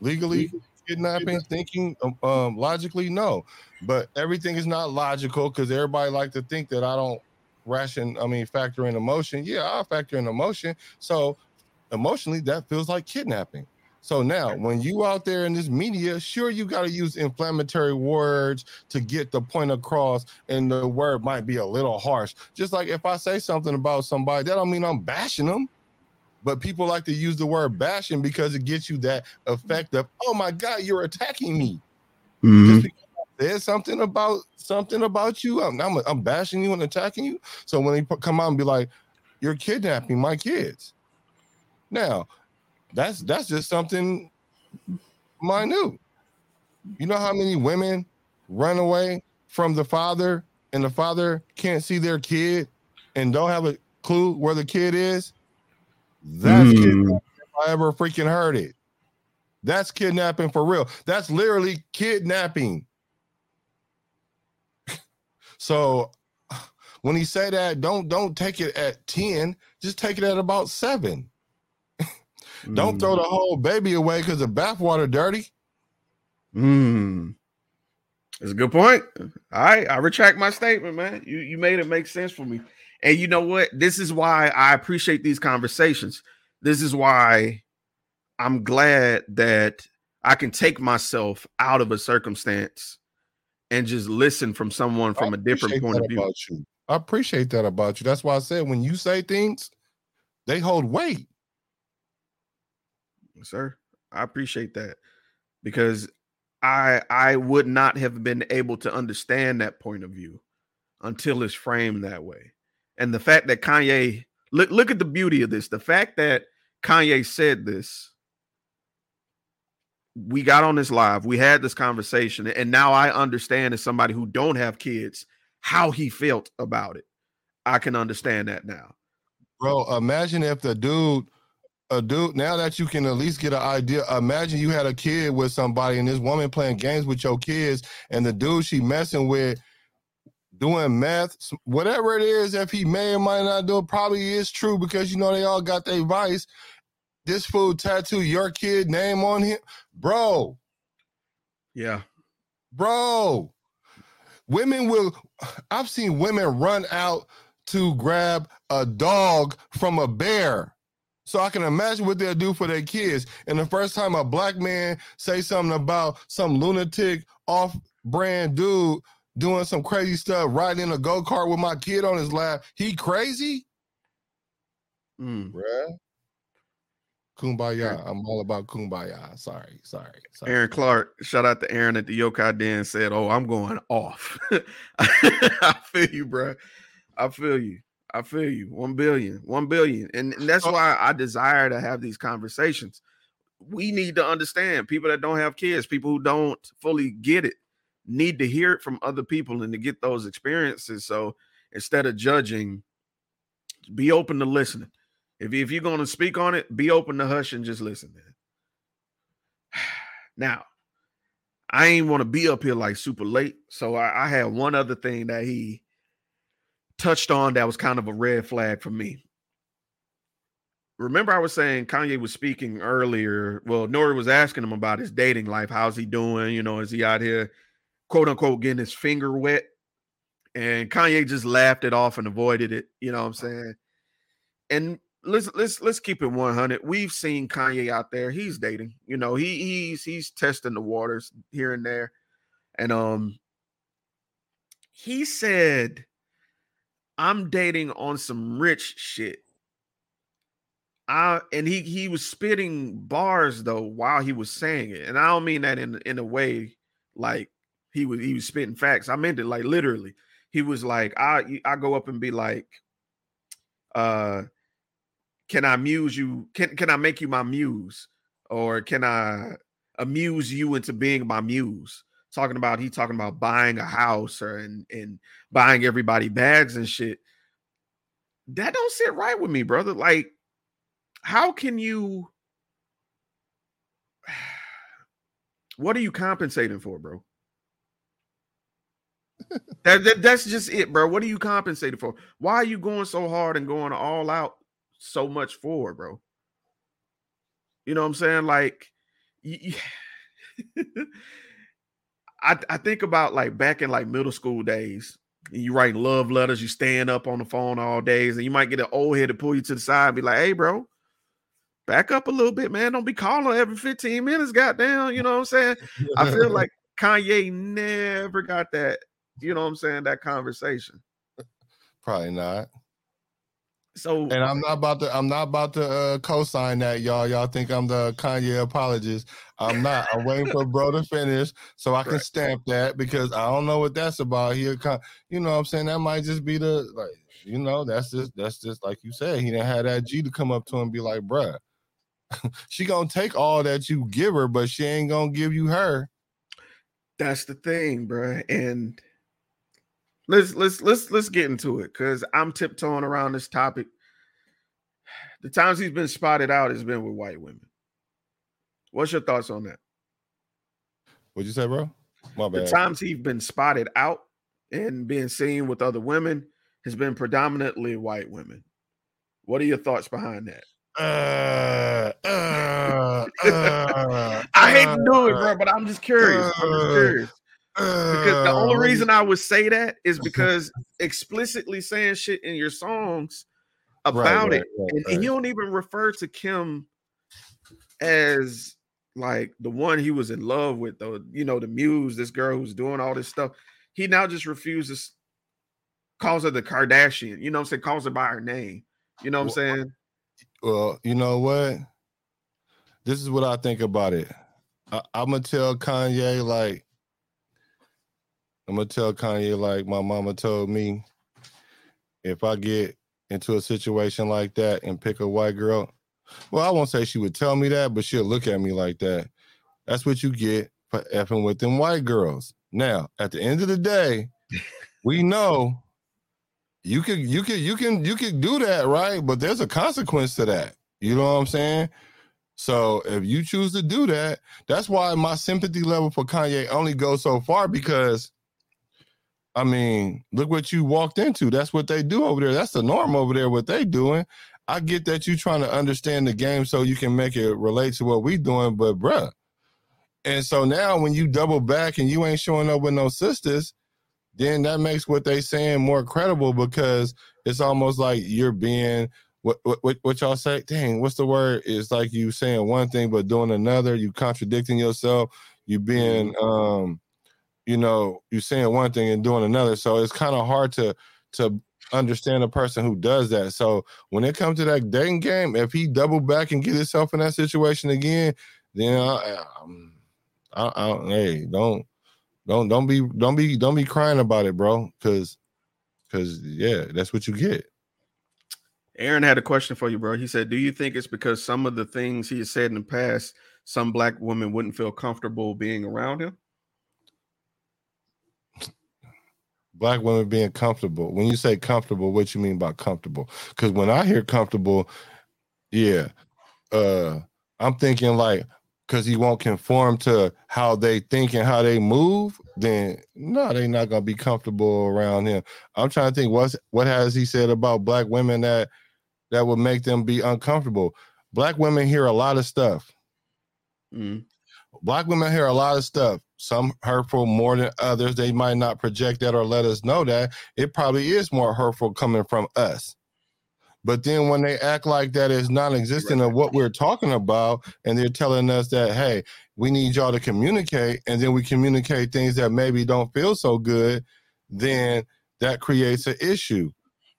legally kidnapping? Thinking um, um, logically, no. But everything is not logical because everybody like to think that I don't ration. I mean, factor in emotion. Yeah, I factor in emotion. So emotionally, that feels like kidnapping. So now, when you out there in this media, sure you got to use inflammatory words to get the point across, and the word might be a little harsh. Just like if I say something about somebody, that don't mean I'm bashing them. But people like to use the word bashing because it gets you that effect of, oh my God, you're attacking me. Just mm-hmm. because Said something about something about you, I'm, I'm, I'm bashing you and attacking you. So when they come out and be like, you're kidnapping my kids. Now, that's that's just something minute. You know how many women run away from the father and the father can't see their kid and don't have a clue where the kid is? That's Mm. kidnapping if I ever freaking heard it. That's kidnapping for real. That's literally kidnapping. So when he say that, don't don't take it at 10, just take it at about seven. [LAUGHS] Don't throw the whole baby away because the bathwater dirty. Mm. That's a good point. All right, I retract my statement, man. You you made it make sense for me. And you know what? This is why I appreciate these conversations. This is why I'm glad that I can take myself out of a circumstance and just listen from someone from a different point of view. About you. I appreciate that about you. That's why I said when you say things, they hold weight. SiRR, I appreciate that because I I would not have been able to understand that point of view until it's framed that way. And the fact that Kanye look look at the beauty of this. The fact that Kanye said this we got on this live, we had this conversation, and now I understand as somebody who don't have kids how he felt about it. I can understand that now. Bro, imagine if the dude, a dude, now that you can at least get an idea, imagine you had a kid with somebody and this woman playing games with your kids, and the dude she messing with doing meth, whatever it is, if he may or might not do it, probably is true because you know they all got their vice this fool tattoo your kid name on him, bro. Yeah, bro. Women will. I've seen women run out to grab a dog from a bear. So I can imagine what they'll do for their kids. And the first time a black man say something about some lunatic off-brand dude doing some crazy stuff, riding in a go-kart with my kid on his lap, he crazy? Mm. Bruh. Kumbaya. I'm all about kumbaya. Sorry, sorry, sorry. Aaron Clark, shout out to Aaron at the Yokai Den said, Oh, I'm going off. [LAUGHS] I feel you, bro. I feel you. I feel you. One billion, one billion. And, and that's oh. why I desire to have these conversations. We need to understand people that don't have kids, people who don't fully get it, need to hear it from other people and to get those experiences. So instead of judging, be open to listening if, if you're going to speak on it, be open to hush and just listen, man. [SIGHS] Now, I ain't want to be up here like super late. So I, I had one other thing that he touched on that was kind of a red flag for me. Remember, I was saying Kanye was speaking earlier. Well, N.O.R.E was asking him about his dating life. How's he doing? You know, is he out here, quote unquote, getting his finger wet? And Kanye just laughed it off and avoided it. You know what I'm saying? And let's let's let's keep it 100 we've seen kanye out there. He's dating you know he he's he's testing the waters here and there. And um he said i'm dating on some rich shit. I and he he was spitting bars though while he was saying it. And i don't mean that in in a way like he was he was spitting facts. I meant it like literally. He was like i i go up and be like uh can I muse you? Can can I make you my muse? Or can I amuse you into being my muse? Talking about he talking about buying a house or and and buying everybody bags and shit. That don't sit right with me, brother. Like, how can you [SIGHS] what are you compensating for, bro? that, that, that's just it, bro. What are you compensating for? Why are you going so hard and going all out so much for, bro. You know what I'm saying? Like, [LAUGHS] I I think about like back in like middle school days. You write love letters, you stand up on the phone all days, and you might get an old head to pull you to the side and be like, "Hey, bro, back up a little bit, man. Don't be calling every 15 minutes, goddamn." You know what I'm saying? I feel [LAUGHS] like Kanye never got that. You know what I'm saying? That conversation. Probably not. So and I'm not about to I'm not about to uh, co-sign that y'all. Y'all think I'm the Kanye apologist. I'm not. I'm waiting for bro to finish so I can right. stamp that because I don't know what that's about. Here, you know, what I'm saying that might just be the like, you know, that's just that's just like you said. He didn't have that G to come up to him and be like, bruh, [LAUGHS] she gonna take all that you give her, but she ain't gonna give you her. That's the thing, bruh. And let's let's let's let's get into it because I'm tiptoeing around this topic. The times he's been spotted out has been with white women. What's your thoughts on that? What'd you say, bro? My bad. The times he's been spotted out and being seen with other women has been predominantly white women. What are your thoughts behind that? Uh, uh, uh, [LAUGHS] I hate to do it, bro, but I'm just curious. I'm just uh, curious. Because the only reason I would say that is [LAUGHS] because explicitly saying shit in your songs about right, it, right, and, right. and you don't even refer to Kim as like the one he was in love with, though. You know, the muse, this girl who's doing all this stuff. He now just refuses, calls her the Kardashian. You know what I'm saying? Calls her by her name. You know what I'm saying? Well, you know what? This is what I think about it. I, I'm gonna tell Kanye like I'm gonna tell Kanye like my mama told me. If I get into a situation like that and pick a white girl, well, I won't say she would tell me that, but she'll look at me like that. That's what you get for effing with them white girls. Now, at the end of the day, we [LAUGHS] know you can you can you can you can do that, right? But there's a consequence to that. You know what I'm saying? So if you choose to do that, that's why my sympathy level for Kanye only goes so far because I mean, look what you walked into. That's what they do over there. That's the norm over there, what they doing. I get that you trying to understand the game so you can make it relate to what we doing, but bruh. And so now when you double back and you ain't showing up with no sisters, then that makes what they saying more credible because it's almost like you're being what what what, what y'all say? Dang, what's the word? It's like you saying one thing but doing another. You contradicting yourself. You being um, you know, you're saying one thing and doing another. So it's kind of hard to to understand a person who does that. So when it comes to that dating game, if he double back and get himself in that situation again, then I, um, I, I, hey, don't don't don't be don't be don't be crying about it, bro. Cause cause yeah, that's what you get. Aaron had a question for you, bro. He said, "Do you think it's because some of the things he has said in the past, some black women wouldn't feel comfortable being around him?" Black women being comfortable. When you say comfortable, what you mean by comfortable? Because when I hear comfortable, yeah, uh, I'm thinking like because he won't conform to how they think and how they move, then no, they're not gonna be comfortable around him. I'm trying to think what's what has he said about black women that that would make them be uncomfortable. Black women hear a lot of stuff. Mm. Black women hear a lot of stuff. Some hurtful more than others. They might not project that or let us know that. It probably is more hurtful coming from us. But then when they act like that is non-existent of what we're talking about, and they're telling us that, hey, we need y'all to communicate, and then we communicate things that maybe don't feel so good, then that creates an issue.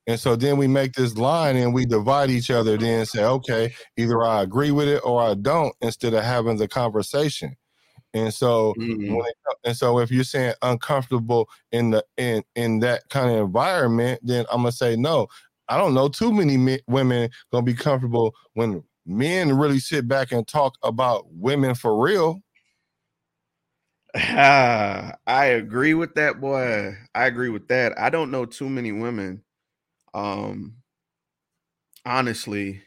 And so then we make this line and we divide each other, then say, okay, either I agree with it or I don't, instead of having the conversation. And so Mm. when it, and so if you're saying uncomfortable in the in in that kind of environment, then I'm gonna say no. I don't know too many men, women gonna be comfortable when men really sit back and talk about women for real. Ah, [LAUGHS] I agree with that, boy. I agree with that. I don't know too many women, um, honestly,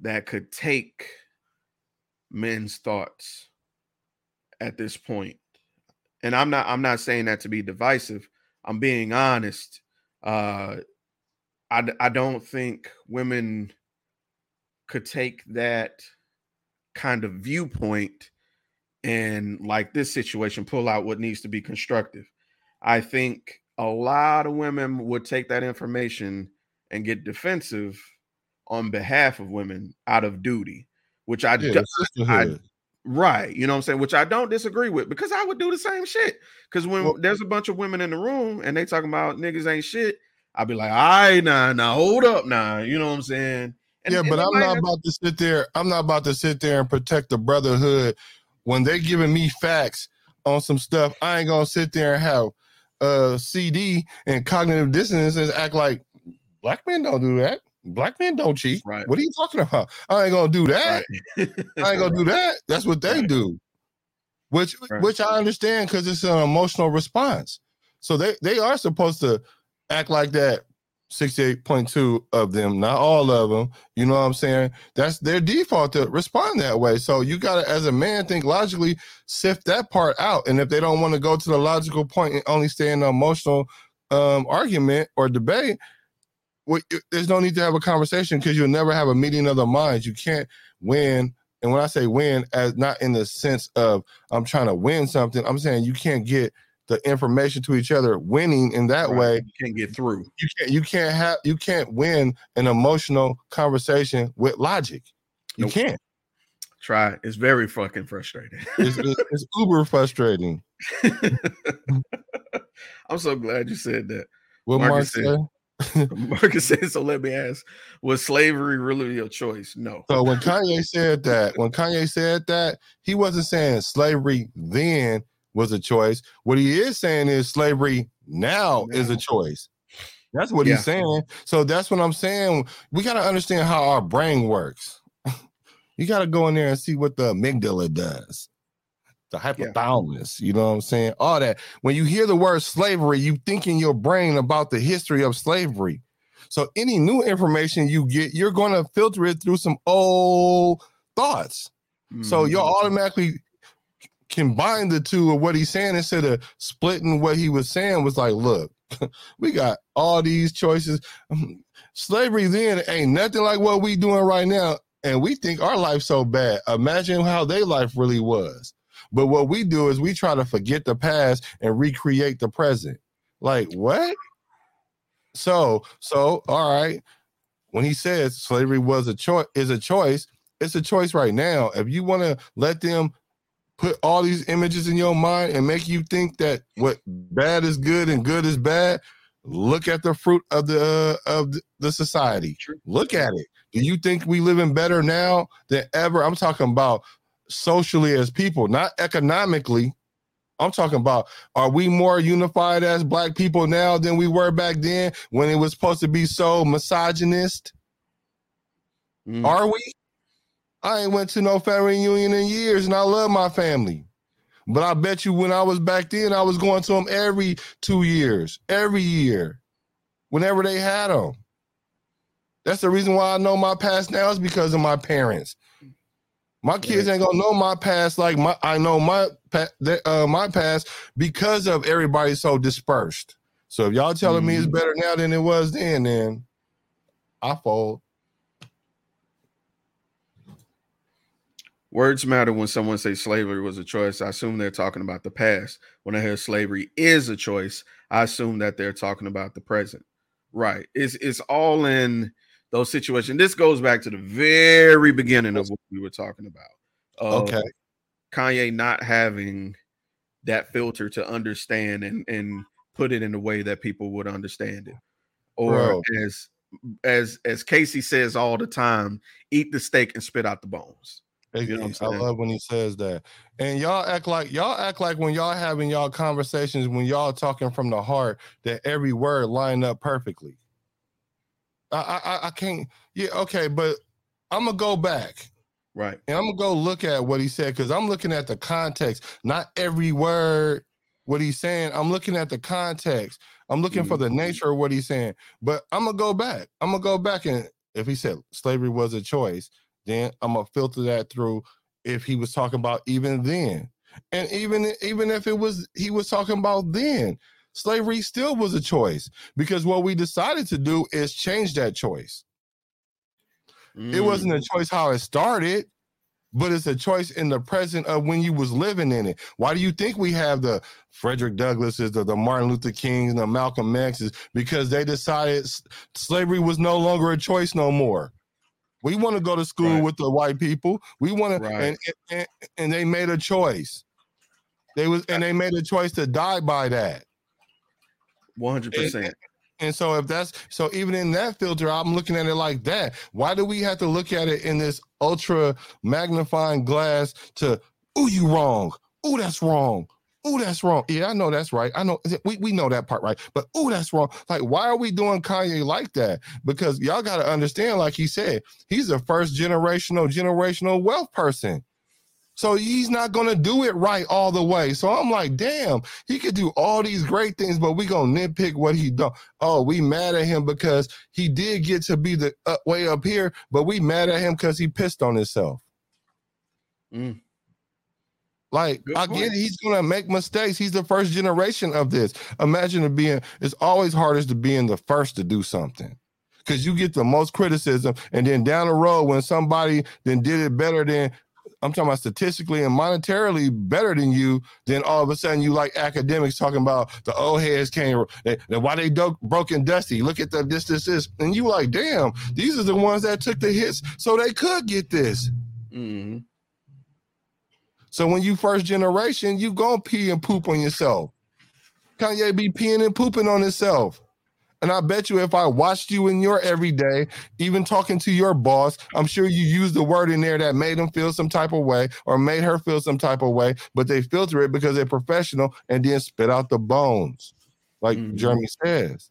that could take men's thoughts at this point. And I'm not I'm not saying that to be divisive. I'm being honest. Uh I I don't think women could take that kind of viewpoint and like this situation pull out what needs to be constructive. I think a lot of women would take that information and get defensive on behalf of women out of duty, which I, Yeah, do- sisterhood. Right, you know what I'm saying, which I don't disagree with because I would do the same shit. Because when Well- there's a bunch of women in the room and they talking about niggas ain't shit, I'd be like, all right, nah, nah, hold up, nah, you know what I'm saying? And- yeah, and but I'm not about to sit there. I'm not about to sit there and protect the brotherhood when they giving me facts on some stuff. I ain't gonna sit there and have uh CD and cognitive dissonance and act like black men don't do that. Black men don't cheat. Right. What are you talking about? I ain't gonna do that. right. I ain't gonna do that. That's what they Right. do. Which which I understand because it's an emotional response. So they they are supposed to act like that. 68.2 of them, not all of them. You know what I'm saying? That's their default to respond that way. So you gotta, as a man, think logically, sift that part out. And if they don't want to go to the logical point and only stay in the emotional um argument or debate, well, there's no need to have a conversation because you'll never have a meeting of the minds. You can't win. And when I say win, as not in the sense of I'm trying to win something, I'm saying you can't get the information to each other, winning in that Right. way. You can't get through. You can't you can't have you can't win an emotional conversation with logic. You Nope. can't. Try. It's very fucking frustrating. It's, it's, it's uber frustrating. [LAUGHS] I'm so glad you said that. What Marcus Mark said. [LAUGHS] Marcus said, so let me ask, was slavery really your choice? No. So when Kanye said that, when Kanye said that, he wasn't saying slavery then was a choice. What he is saying is slavery now is a choice. That's what Yeah. he's saying. So that's what I'm saying. We got to understand how our brain works. [LAUGHS] you got to go in there and see what the amygdala does. The hypothalamus, you know what I'm saying? All that. When you hear the word slavery, you think in your brain about the history of slavery. So any new information you get, you're going to filter it through some old thoughts. So Mhm. you'll automatically combine the two of what he's saying instead of splitting what he was saying was like, look, [LAUGHS] we got all these choices. [LAUGHS] Slavery then ain't nothing like what we doing right now. And we think our life so bad. Imagine how their life really was. But what we do is we try to forget the past and recreate the present. Like what? So, so all right. When he says slavery was a choice is a choice, it's a choice right now. If you want to let them put all these images in your mind and make you think that what bad is good and good is bad, look at the fruit of the uh, of the- society. Look at it. Do you think we living better now than ever? I'm talking about socially as people, not economically. I'm talking about are we more unified as black people now than we were back then when it was supposed to be so misogynist? Mm. Are we? I ain't went to no family reunion in years, and I love my family. But I bet you when I was back then, I was going to them every two years, every year, whenever they had them. That's the reason why I know my past now is because of my parents. My kids ain't gonna know my past like my I know my uh, my past because of everybody so dispersed. So if y'all telling me it's better now than it was then, then I fold. Words matter when someone says slavery was a choice. I assume they're talking about the past. When I hear slavery is a choice, I assume that they're talking about the present. Right. It's it's all in those situations. This goes back to the very beginning of what we were talking about. Okay. Kanye not having that filter to understand and and put it in a way that people would understand it. Or Bro. as as as Casey says all the time, eat the steak and spit out the bones. You know what I'm I love when he says that. And y'all act like y'all act like when y'all having y'all conversations, when y'all talking from the heart, that every word line up perfectly. I I, I- I can't. Yeah, okay, but I'm gonna go back Right. and I'm gonna go look at what he said because I'm looking at the context, not every word what he's saying. I'm looking at the context. I'm looking for mm-hmm. the nature of what he's saying. But I'm gonna go back. I'm gonna go back and if he said slavery was a choice, then I'm gonna filter that through if he was talking about even then. And even even if it was he was talking about then, slavery still was a choice because what we decided to do is change that choice. It mm. wasn't a choice how it started, but it's a choice in the present of when you was living in it. Why do you think we have the Frederick Douglasses, the, the Martin Luther Kings, and the Malcolm X's? Because they decided slavery was no longer a choice no more. We want to go to school Right. with the white people. We want to, and, and and they made a choice. They was and they made a choice to die by that. One hundred percent. And so if that's so even in that filter, I'm looking at it like that. Why do we have to look at it in this ultra magnifying glass to oh you wrong. Oh, that's wrong. Oh, that's wrong. Yeah, I know that's right. I know we, we know that part, right? But oh, that's wrong. Like, why are we doing Kanye like that? Because y'all gotta understand, like he said, he's a first generational, generational wealth person. So he's not gonna do it right all the way. So I'm like, damn, he could do all these great things, but we gonna nitpick what he done. Oh, we mad at him because he did get to be the uh, way up here, but we mad at him because he pissed on himself. Mm. Like Good I point. get it, he's gonna make mistakes. He's the first generation of this. Imagine it being it's always hardest to being the first to do something. Because you get the most criticism, and then down the road, when somebody then did it better than I'm talking about statistically and monetarily better than you, then all of a sudden you like Akademiks talking about the old heads came, they, why they do- broken dusty. Look at the this, this, this. And you like, damn, these are the ones that took the hits so they could get this. Mm-hmm. So when you first generation, you gonna pee and poop on yourself. Kanye be peeing and pooping on himself. And I bet you if I watched you in your everyday, even talking to your boss, I'm sure you used the word in there that made him feel some type of way or made her feel some type of way, but they filter it because they're professional and then spit out the bones, like Mhm. Jeremy says.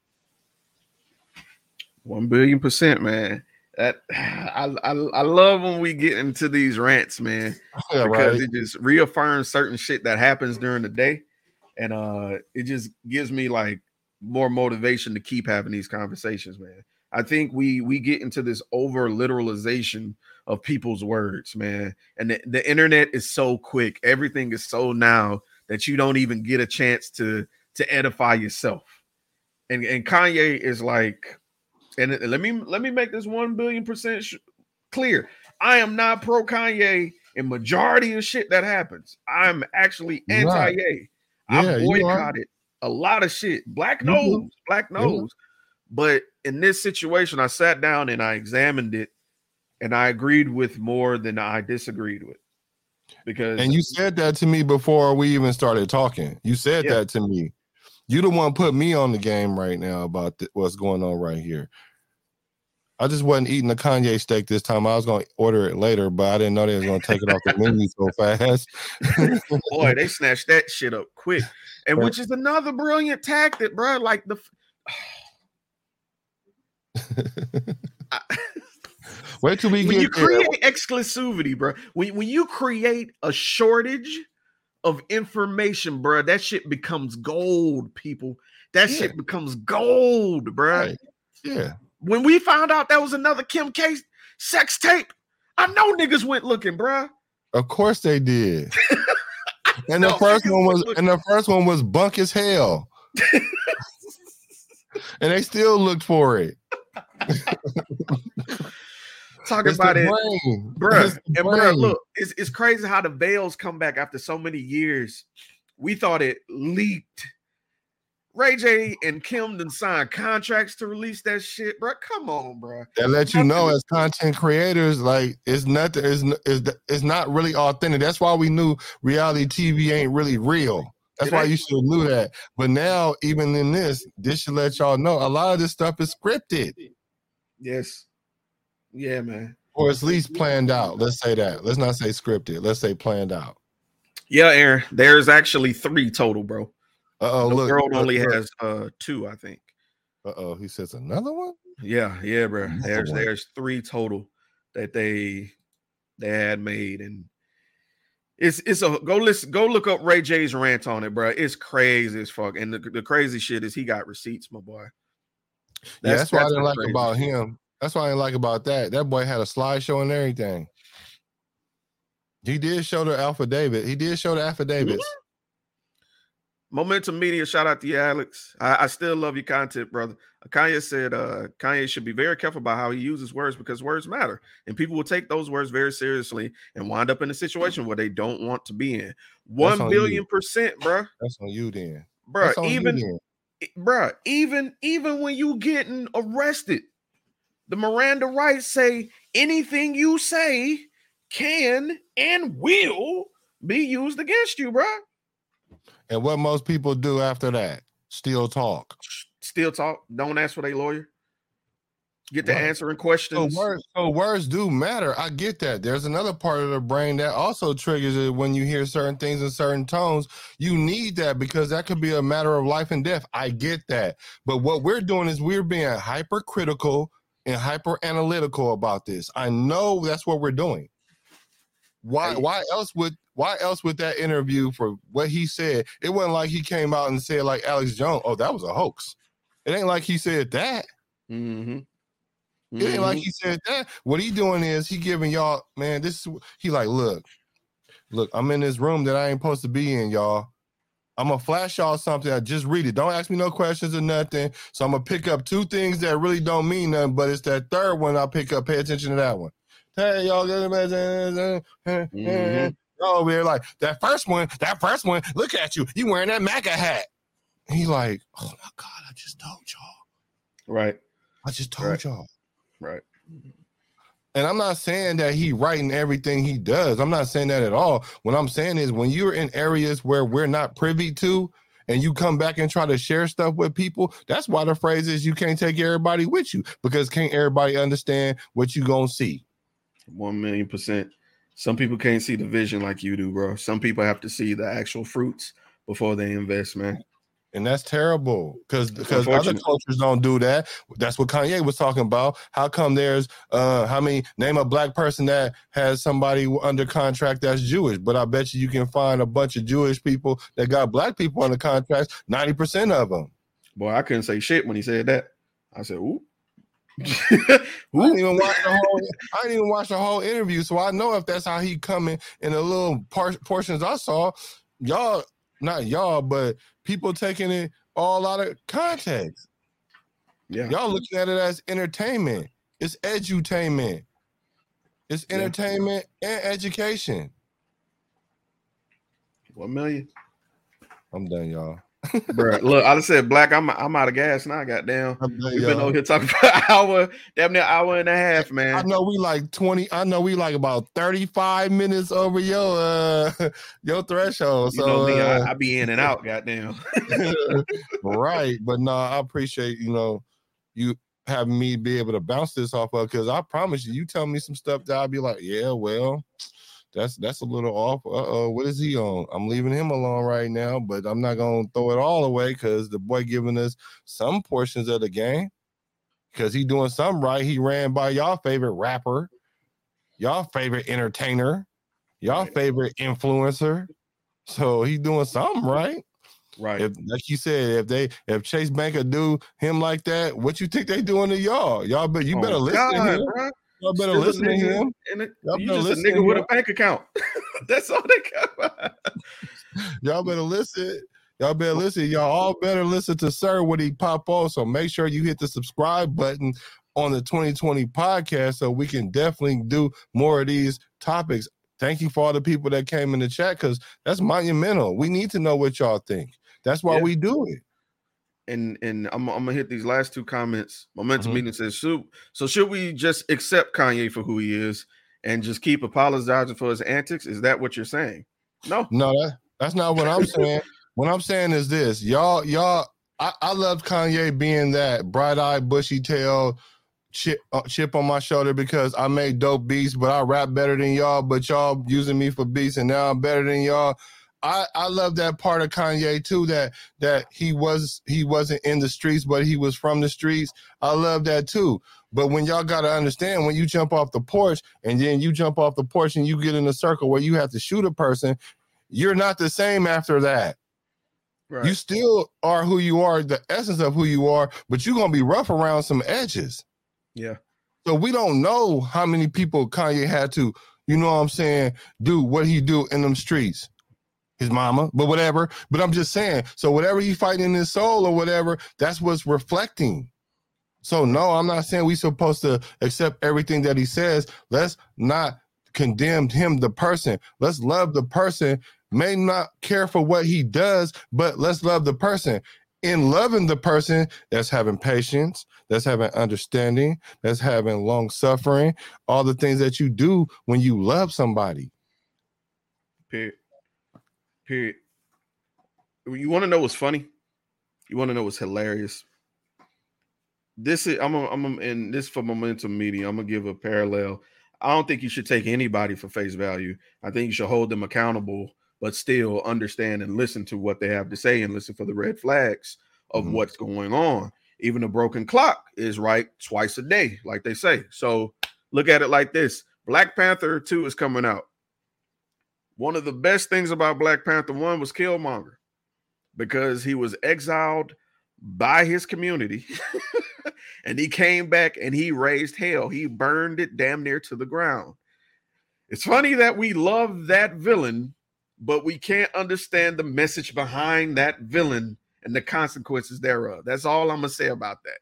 One billion percent, man. That [SIGHS] I, I I love when we get into these rants, man, [LAUGHS] Yeah, because right. it just reaffirms certain shit that happens during the day, and uh, it just gives me like more motivation to keep having these conversations, man. I think we we get into this over literalization of people's words, man, and the, the internet is so quick. Everything is so now that you don't even get a chance to to edify yourself. And and Kanye is like and let me let me make this one billion percent sh- clear. I am not pro Kanye in majority of shit that happens. I'm actually anti not. Ye. Yeah, I you are. boycotted a lot of shit. Black mm-hmm. nose, do. knows, black knows. But in this situation, I sat down and I examined it, and I agreed with more than I disagreed with. Because And you said that to me before we even started talking. You said Yeah. that to me. You the one put me on the game right now about th- what's going on right here. I just wasn't eating the Kanye steak this time. I was going to order it later, but I didn't know they was going to take it off the menu so [LAUGHS] fast. [LAUGHS] boy, they snatched that shit up quick, and which is another brilliant tactic, bro. Like the [LAUGHS] I- Wait till we when you get there. create exclusivity, bro. When when you create a shortage of information, bro, that shit becomes gold, people. That Yeah. shit becomes gold, bro. Right. Yeah. When we found out that was another Kim K sex tape, I know niggas went looking, bro. Of course they did. [LAUGHS] And the first one was look- and the first one was bunk as hell. [LAUGHS] and they still looked for it. Talk It's about it. brain. bruh. And bruh, look, it's, it's crazy how the veils come back after so many years. We thought it leaked. Ray J and Kim done signed contracts to release that shit, bro. Come on, bro. that let you know as content creators, like it's nothing, it's, it's, it's not really authentic. That's why we knew reality TV ain't really real. That's why you should knew that. But now, even in this, this should let y'all know a lot of this stuff is scripted Yes. Yeah, man. or at least planned out. Let's say that. Let's not say scripted. Let's say planned out. Yeah, Aaron. There's actually three total, bro. Uh oh, the look. world look, only look. has uh two, I think. Uh oh, he says another one. Yeah, yeah, bro. Another There's one. there's three total that they they had made, and it's it's a go listen go look up Ray J's rant on it, bro. It's crazy as fuck, and the, the crazy shit is he got receipts, my boy. yeah, that's what I didn't like crazy about him. That's what I didn't like about that. That boy had a slideshow and everything. He did show the affidavit. He did show the affidavits. Momentum Media, shout out to you, Alex. I, I still love your content, brother. Kanye said uh Kanye should be very careful about how he uses words because words matter, and people will take those words very seriously and wind up in a situation where they don't want to be in. One on billion you. percent, bro. That's on you then. Bro, That's on you even bruh, even even when you getting arrested, the Miranda rights say anything you say can and will be used against you, bruh. And what most people do after that, still talk. Still talk. Don't ask for a lawyer. Get to Right. answering So questions. words, so words do matter. I get that. There's another part of the brain that also triggers it when you hear certain things in certain tones. You need that because that could be a matter of life and death. I get that. But what we're doing is we're being hypercritical and hyper analytical about this. I know that's what we're doing. Why why else would why else would that interview for what he said? It wasn't like he came out and said like Alex Jones, oh, that was a hoax. It ain't like he said that. Mhm. It ain't like Mhm. he said that. What he doing is he giving y'all, man, this is he like, look, look, I'm in this room that I ain't supposed to be in, y'all. I'm gonna flash y'all something. I just read it. Don't ask me no questions or nothing. So I'm gonna pick up two things that really don't mean nothing, but it's that third one I'll pick up. Pay attention to that one. Hey, y'all get Oh, we're like that first one. That first one. Look at you. You wearing that MAGA hat. He like, oh my god, I just told y'all. Right. I just told Right. y'all. Right. And I'm not saying that he writing everything he does. I'm not saying that at all. What I'm saying is when you're in areas where we're not privy to, and you come back and try to share stuff with people, that's why the phrase is you can't take everybody with you because can't everybody understand what you gonna see. One million percent. Some people can't see the vision like you do, bro. Some people have to see the actual fruits before they invest, man. And that's terrible because because other cultures don't do that. That's what Kanye was talking about. How come there's uh how many name a black person that has somebody under contract that's Jewish? But I bet you you can find a bunch of Jewish people that got black people under contracts. Ninety percent of them. Boy, I couldn't say shit when he said that. I said, ooh. [LAUGHS] I didn't even watch the whole. I didn't even watch the whole interview, so I know if that's how he coming in the little par- portions I saw. Y'all, not y'all, but people taking it all out of context. yeah. Y'all looking at it as entertainment. It's edutainment. It's Yeah. entertainment and education. One million. I'm done, y'all. Bro, look, I just said black. I'm I'm out of gas now. Goddamn. We've been over here talking [LAUGHS] for an hour, damn near hour and a half, man. I know we like 20. I know we like about 35 minutes over your uh [LAUGHS] your threshold. You So know me, uh, I, I be in and out, goddamn. [LAUGHS] right. But no, I appreciate you know you having me be able to bounce this off of because I promise you, you tell me some stuff that I'll be like, yeah, well, that's that's a little off. Uh oh, what is he on? I'm leaving him alone right now, but I'm not gonna throw it all away because the boy giving us some portions of the game because he doing something right. He ran by y'all favorite rapper, y'all favorite entertainer, y'all favorite influencer. So he doing something right Right. if like you said, if they if Chase Banker do him like that, what you think they doing to y'all? Y'all bet you Oh, better listen to him. Y'all better listen to him. It, Y'all you just a nigga with a bank account. [LAUGHS] That's all they got. Y'all better listen. Y'all better listen. Y'all all better listen to SiRR when he pop off. So make sure you hit the subscribe button on the 2020 podcast so we can definitely do more of these topics. Thank you for all the people that came in the chat because that's monumental. We need to know what y'all think. That's why Yeah. we do it. And and I'm, I'm gonna hit these last two comments. Momentum Mhm. Media says, "Should so should we just accept Kanye for who he is and just keep apologizing for his antics? Is that what you're saying? No, No, that, that's not what I'm saying. what I'm saying is this, y'all, y'all. I, I love Kanye being that bright-eyed, bushy-tailed chip, uh, chip on my shoulder because I make dope beats, but I rap better than y'all. But y'all using me for beats, and now I'm better than y'all. I, I love that part of Kanye too. That that he was he wasn't in the streets, but he was from the streets. I love that too. But when y'all got to understand, when you jump off the porch and then you jump off the porch and you get in a circle where you have to shoot a person, you're not the same after that. right? You still are who you are, the essence of who you are, but you're gonna be rough around some edges. yeah, So we don't know how many people Kanye had to, you know what I'm saying, do what he do in them streets. His mama, but whatever. But I'm just saying, so whatever he fighting in his soul or whatever, that's what's reflecting. So no, I'm not saying we supposed to accept everything that he says. Let's not condemn him, the person. Let's love the person. May not care for what he does, but let's love the person. In loving the person, that's having patience, that's having understanding, that's having long suffering, all the things that you do when you love somebody. period, period. You want to know what's funny? You want to know what's hilarious? This is I'm a, I'm a, and this for momentum media. I'm gonna give a parallel. I don't think you should take anybody for face value. I think you should hold them accountable, but still understand and listen to what they have to say and listen for the red flags of Mhm. what's going on. Even a broken clock is right twice a day, like they say. So look at it like this: Black Panther 2 is coming out. One of the best things about Black Panther 1 was Killmonger because he was exiled by his community [LAUGHS] and he came back and he raised hell. He burned it damn near to the ground. It's funny that we love that villain, but we can't understand the message behind that villain and the consequences thereof. That's all I'm going to say about that.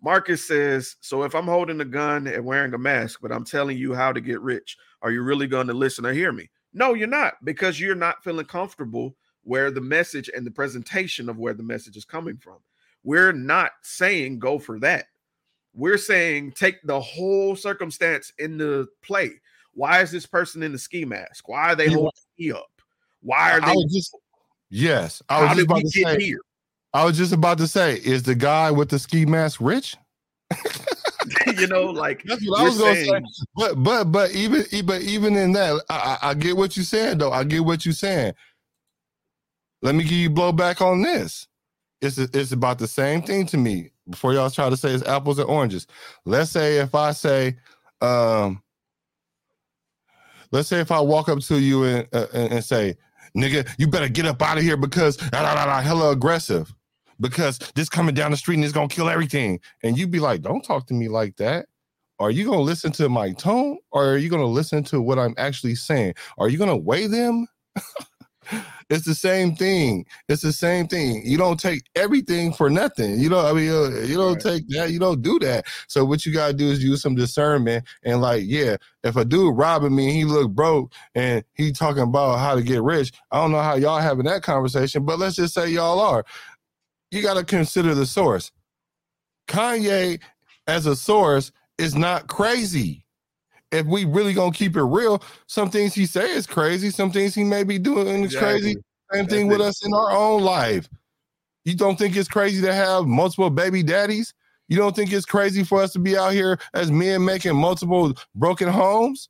Marcus says, So if I'm holding a gun and wearing a mask, but I'm telling you how to get rich, are you really going to listen or hear me? No, you're not, because you're not feeling comfortable where the message and the presentation of where the message is coming from. We're not saying go for that. We're saying take the whole circumstance into play. Why is this person in the ski mask? Why are they holding ski up? Why are they? just yes. I was how just about to get say. here? I was just about to say, is the guy with the ski mask rich? [LAUGHS] [LAUGHS] you know, like That's what I was gonna say. But but but even but even in that, I, I I get what you're saying though. I get what you're saying. Let me give you blowback on this. It's it's about the same thing to me. Before y'all try to say it's apples and oranges. Let's say if I say, um, let's say if I walk up to you and uh, and, and say, "Nigga, you better get up out of here because da, da, da, da, hella aggressive." Because this coming down the street and it's gonna kill everything, and you'd be like, "Don't talk to me like that." are you going to listen to my tone or are you going to listen to what I'm actually saying? Are you going to weigh them? [LAUGHS] it's the same thing. It's the same thing. You don't take everything for nothing. You know, I mean, uh, you don't Right. take that. You don't do that. So what you got to do is use some discernment and like, yeah, if a dude robbing me, and he look broke and he talking about how to get rich. I don't know how y'all having that conversation, but let's just say y'all are. You got to consider the source. Kanye as a source is not crazy. If we really gonna keep it real, some things he say is crazy, some things he may be doing is crazy. Same thing with us in our own life. You don't think it's crazy to have multiple baby daddies? You don't think it's crazy for us to be out here as men making multiple broken homes?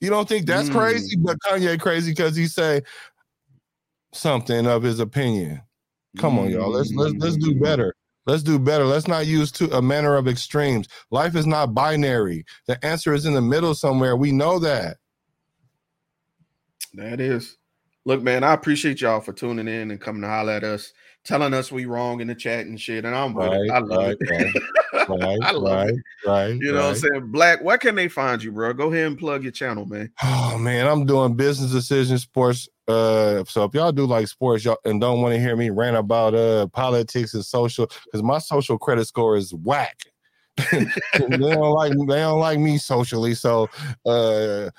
You don't think that's Mm. crazy? But Kanye crazy because he say something of his opinion. Come on, y'all. Let's let's let's do Mm. better. Let's do better. Let's not use to a manner of extremes. Life is not binary. The answer is in the middle somewhere. We know that. That is. Look, man, I appreciate y'all for tuning in and coming to holler at us, telling us we wrong in the chat and shit. And I'm with it. I love right, it. right, [LAUGHS] I love right, it. right. You know what I'm saying? Black, where can they find you, bro? Go ahead and plug your channel, man. [SIGHS] Oh man, I'm doing business decision sports. Uh, so if y'all do like sports, y'all and don't want to hear me rant about uh politics and social, because my social credit score is whack. [LAUGHS] they don't like they don't like me socially. So uh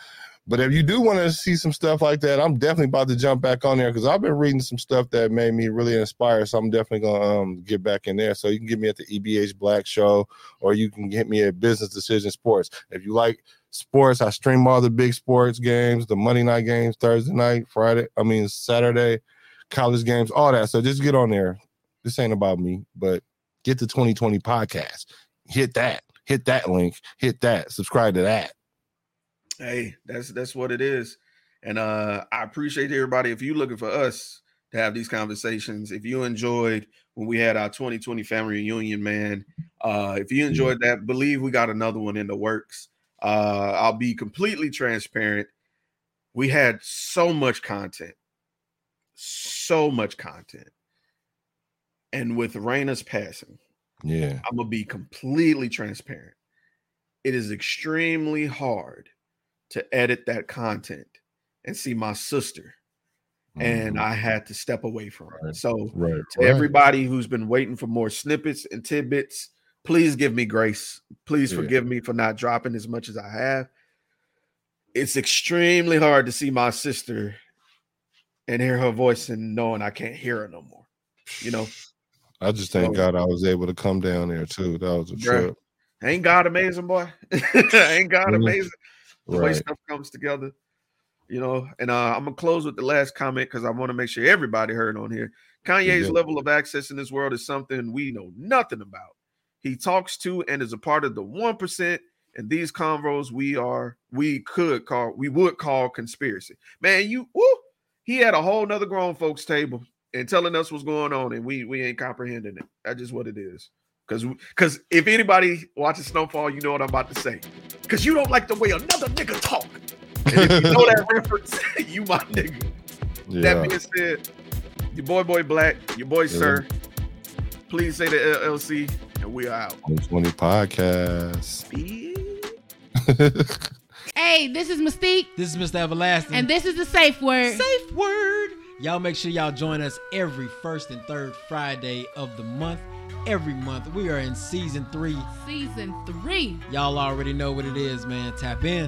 but if you do want to see some stuff like that, I'm definitely about to jump back on there because I've been reading some stuff that made me really inspired. So I'm definitely gonna um, get back in there. So you can get me at the EBH Black Show, or you can get me at Business Decision Sports. If you like sports, I stream all the big sports games, the Monday night games, Thursday night, Friday, I mean Saturday, college games, all that. So just get on there. This ain't about me, but get the 2020 podcast. Hit that. Hit that link. Hit that. Subscribe to that. Hey, that's that's what it is. And uh I appreciate everybody. If you're looking for us to have these conversations, if you enjoyed when we had our 2020 family reunion, man, uh, if you enjoyed that, believe we got another one in the works. Uh, I'll be completely transparent. We had so much content, so much content. And with Raina's passing, Yeah. I'm gonna be completely transparent. It is extremely hard to edit that content and see my sister, and Mhm. I had to step away from. Right. So, right. to everybody who's been waiting for more snippets and tidbits, please give me grace. Please Yeah. forgive me for not dropping as much as I have. It's extremely hard to see my sister and hear her voice and knowing I can't hear her no more. You know, I just thank So- God I was able to come down there too. That was a trip. ain't God amazing, boy? [LAUGHS] ain't God Mhm. amazing? The way stuff comes together. You know, and uh, I'm gonna close with the last comment because I want to make sure everybody heard on here. Kanye's Yeah. level of access in this world is something we know nothing about. He talks to and is a part of the one percent. And these convos we are we could call we would call conspiracy. Man, you woo, he had a whole nother grown folks table and telling us what's going on, and we we ain't comprehending it. That's just what it is. Cause because if anybody watches Snowfall, you know what I'm about to say. Cause you don't like the way another nigga talk. And if you know that [LAUGHS] reference, [LAUGHS] you my nigga. Yeah. That being said, your boy boy black, your boy SiRR. Please say the LLC, and we are out. 20 podcast. [LAUGHS] Hey, this is Mystique, This is Mr. Everlasting. and this is the safe word. Safe word. Y'all make sure y'all join us every first and third Friday of the month every month. We are in season three. Season three. Y'all already know what it is, man. Tap in.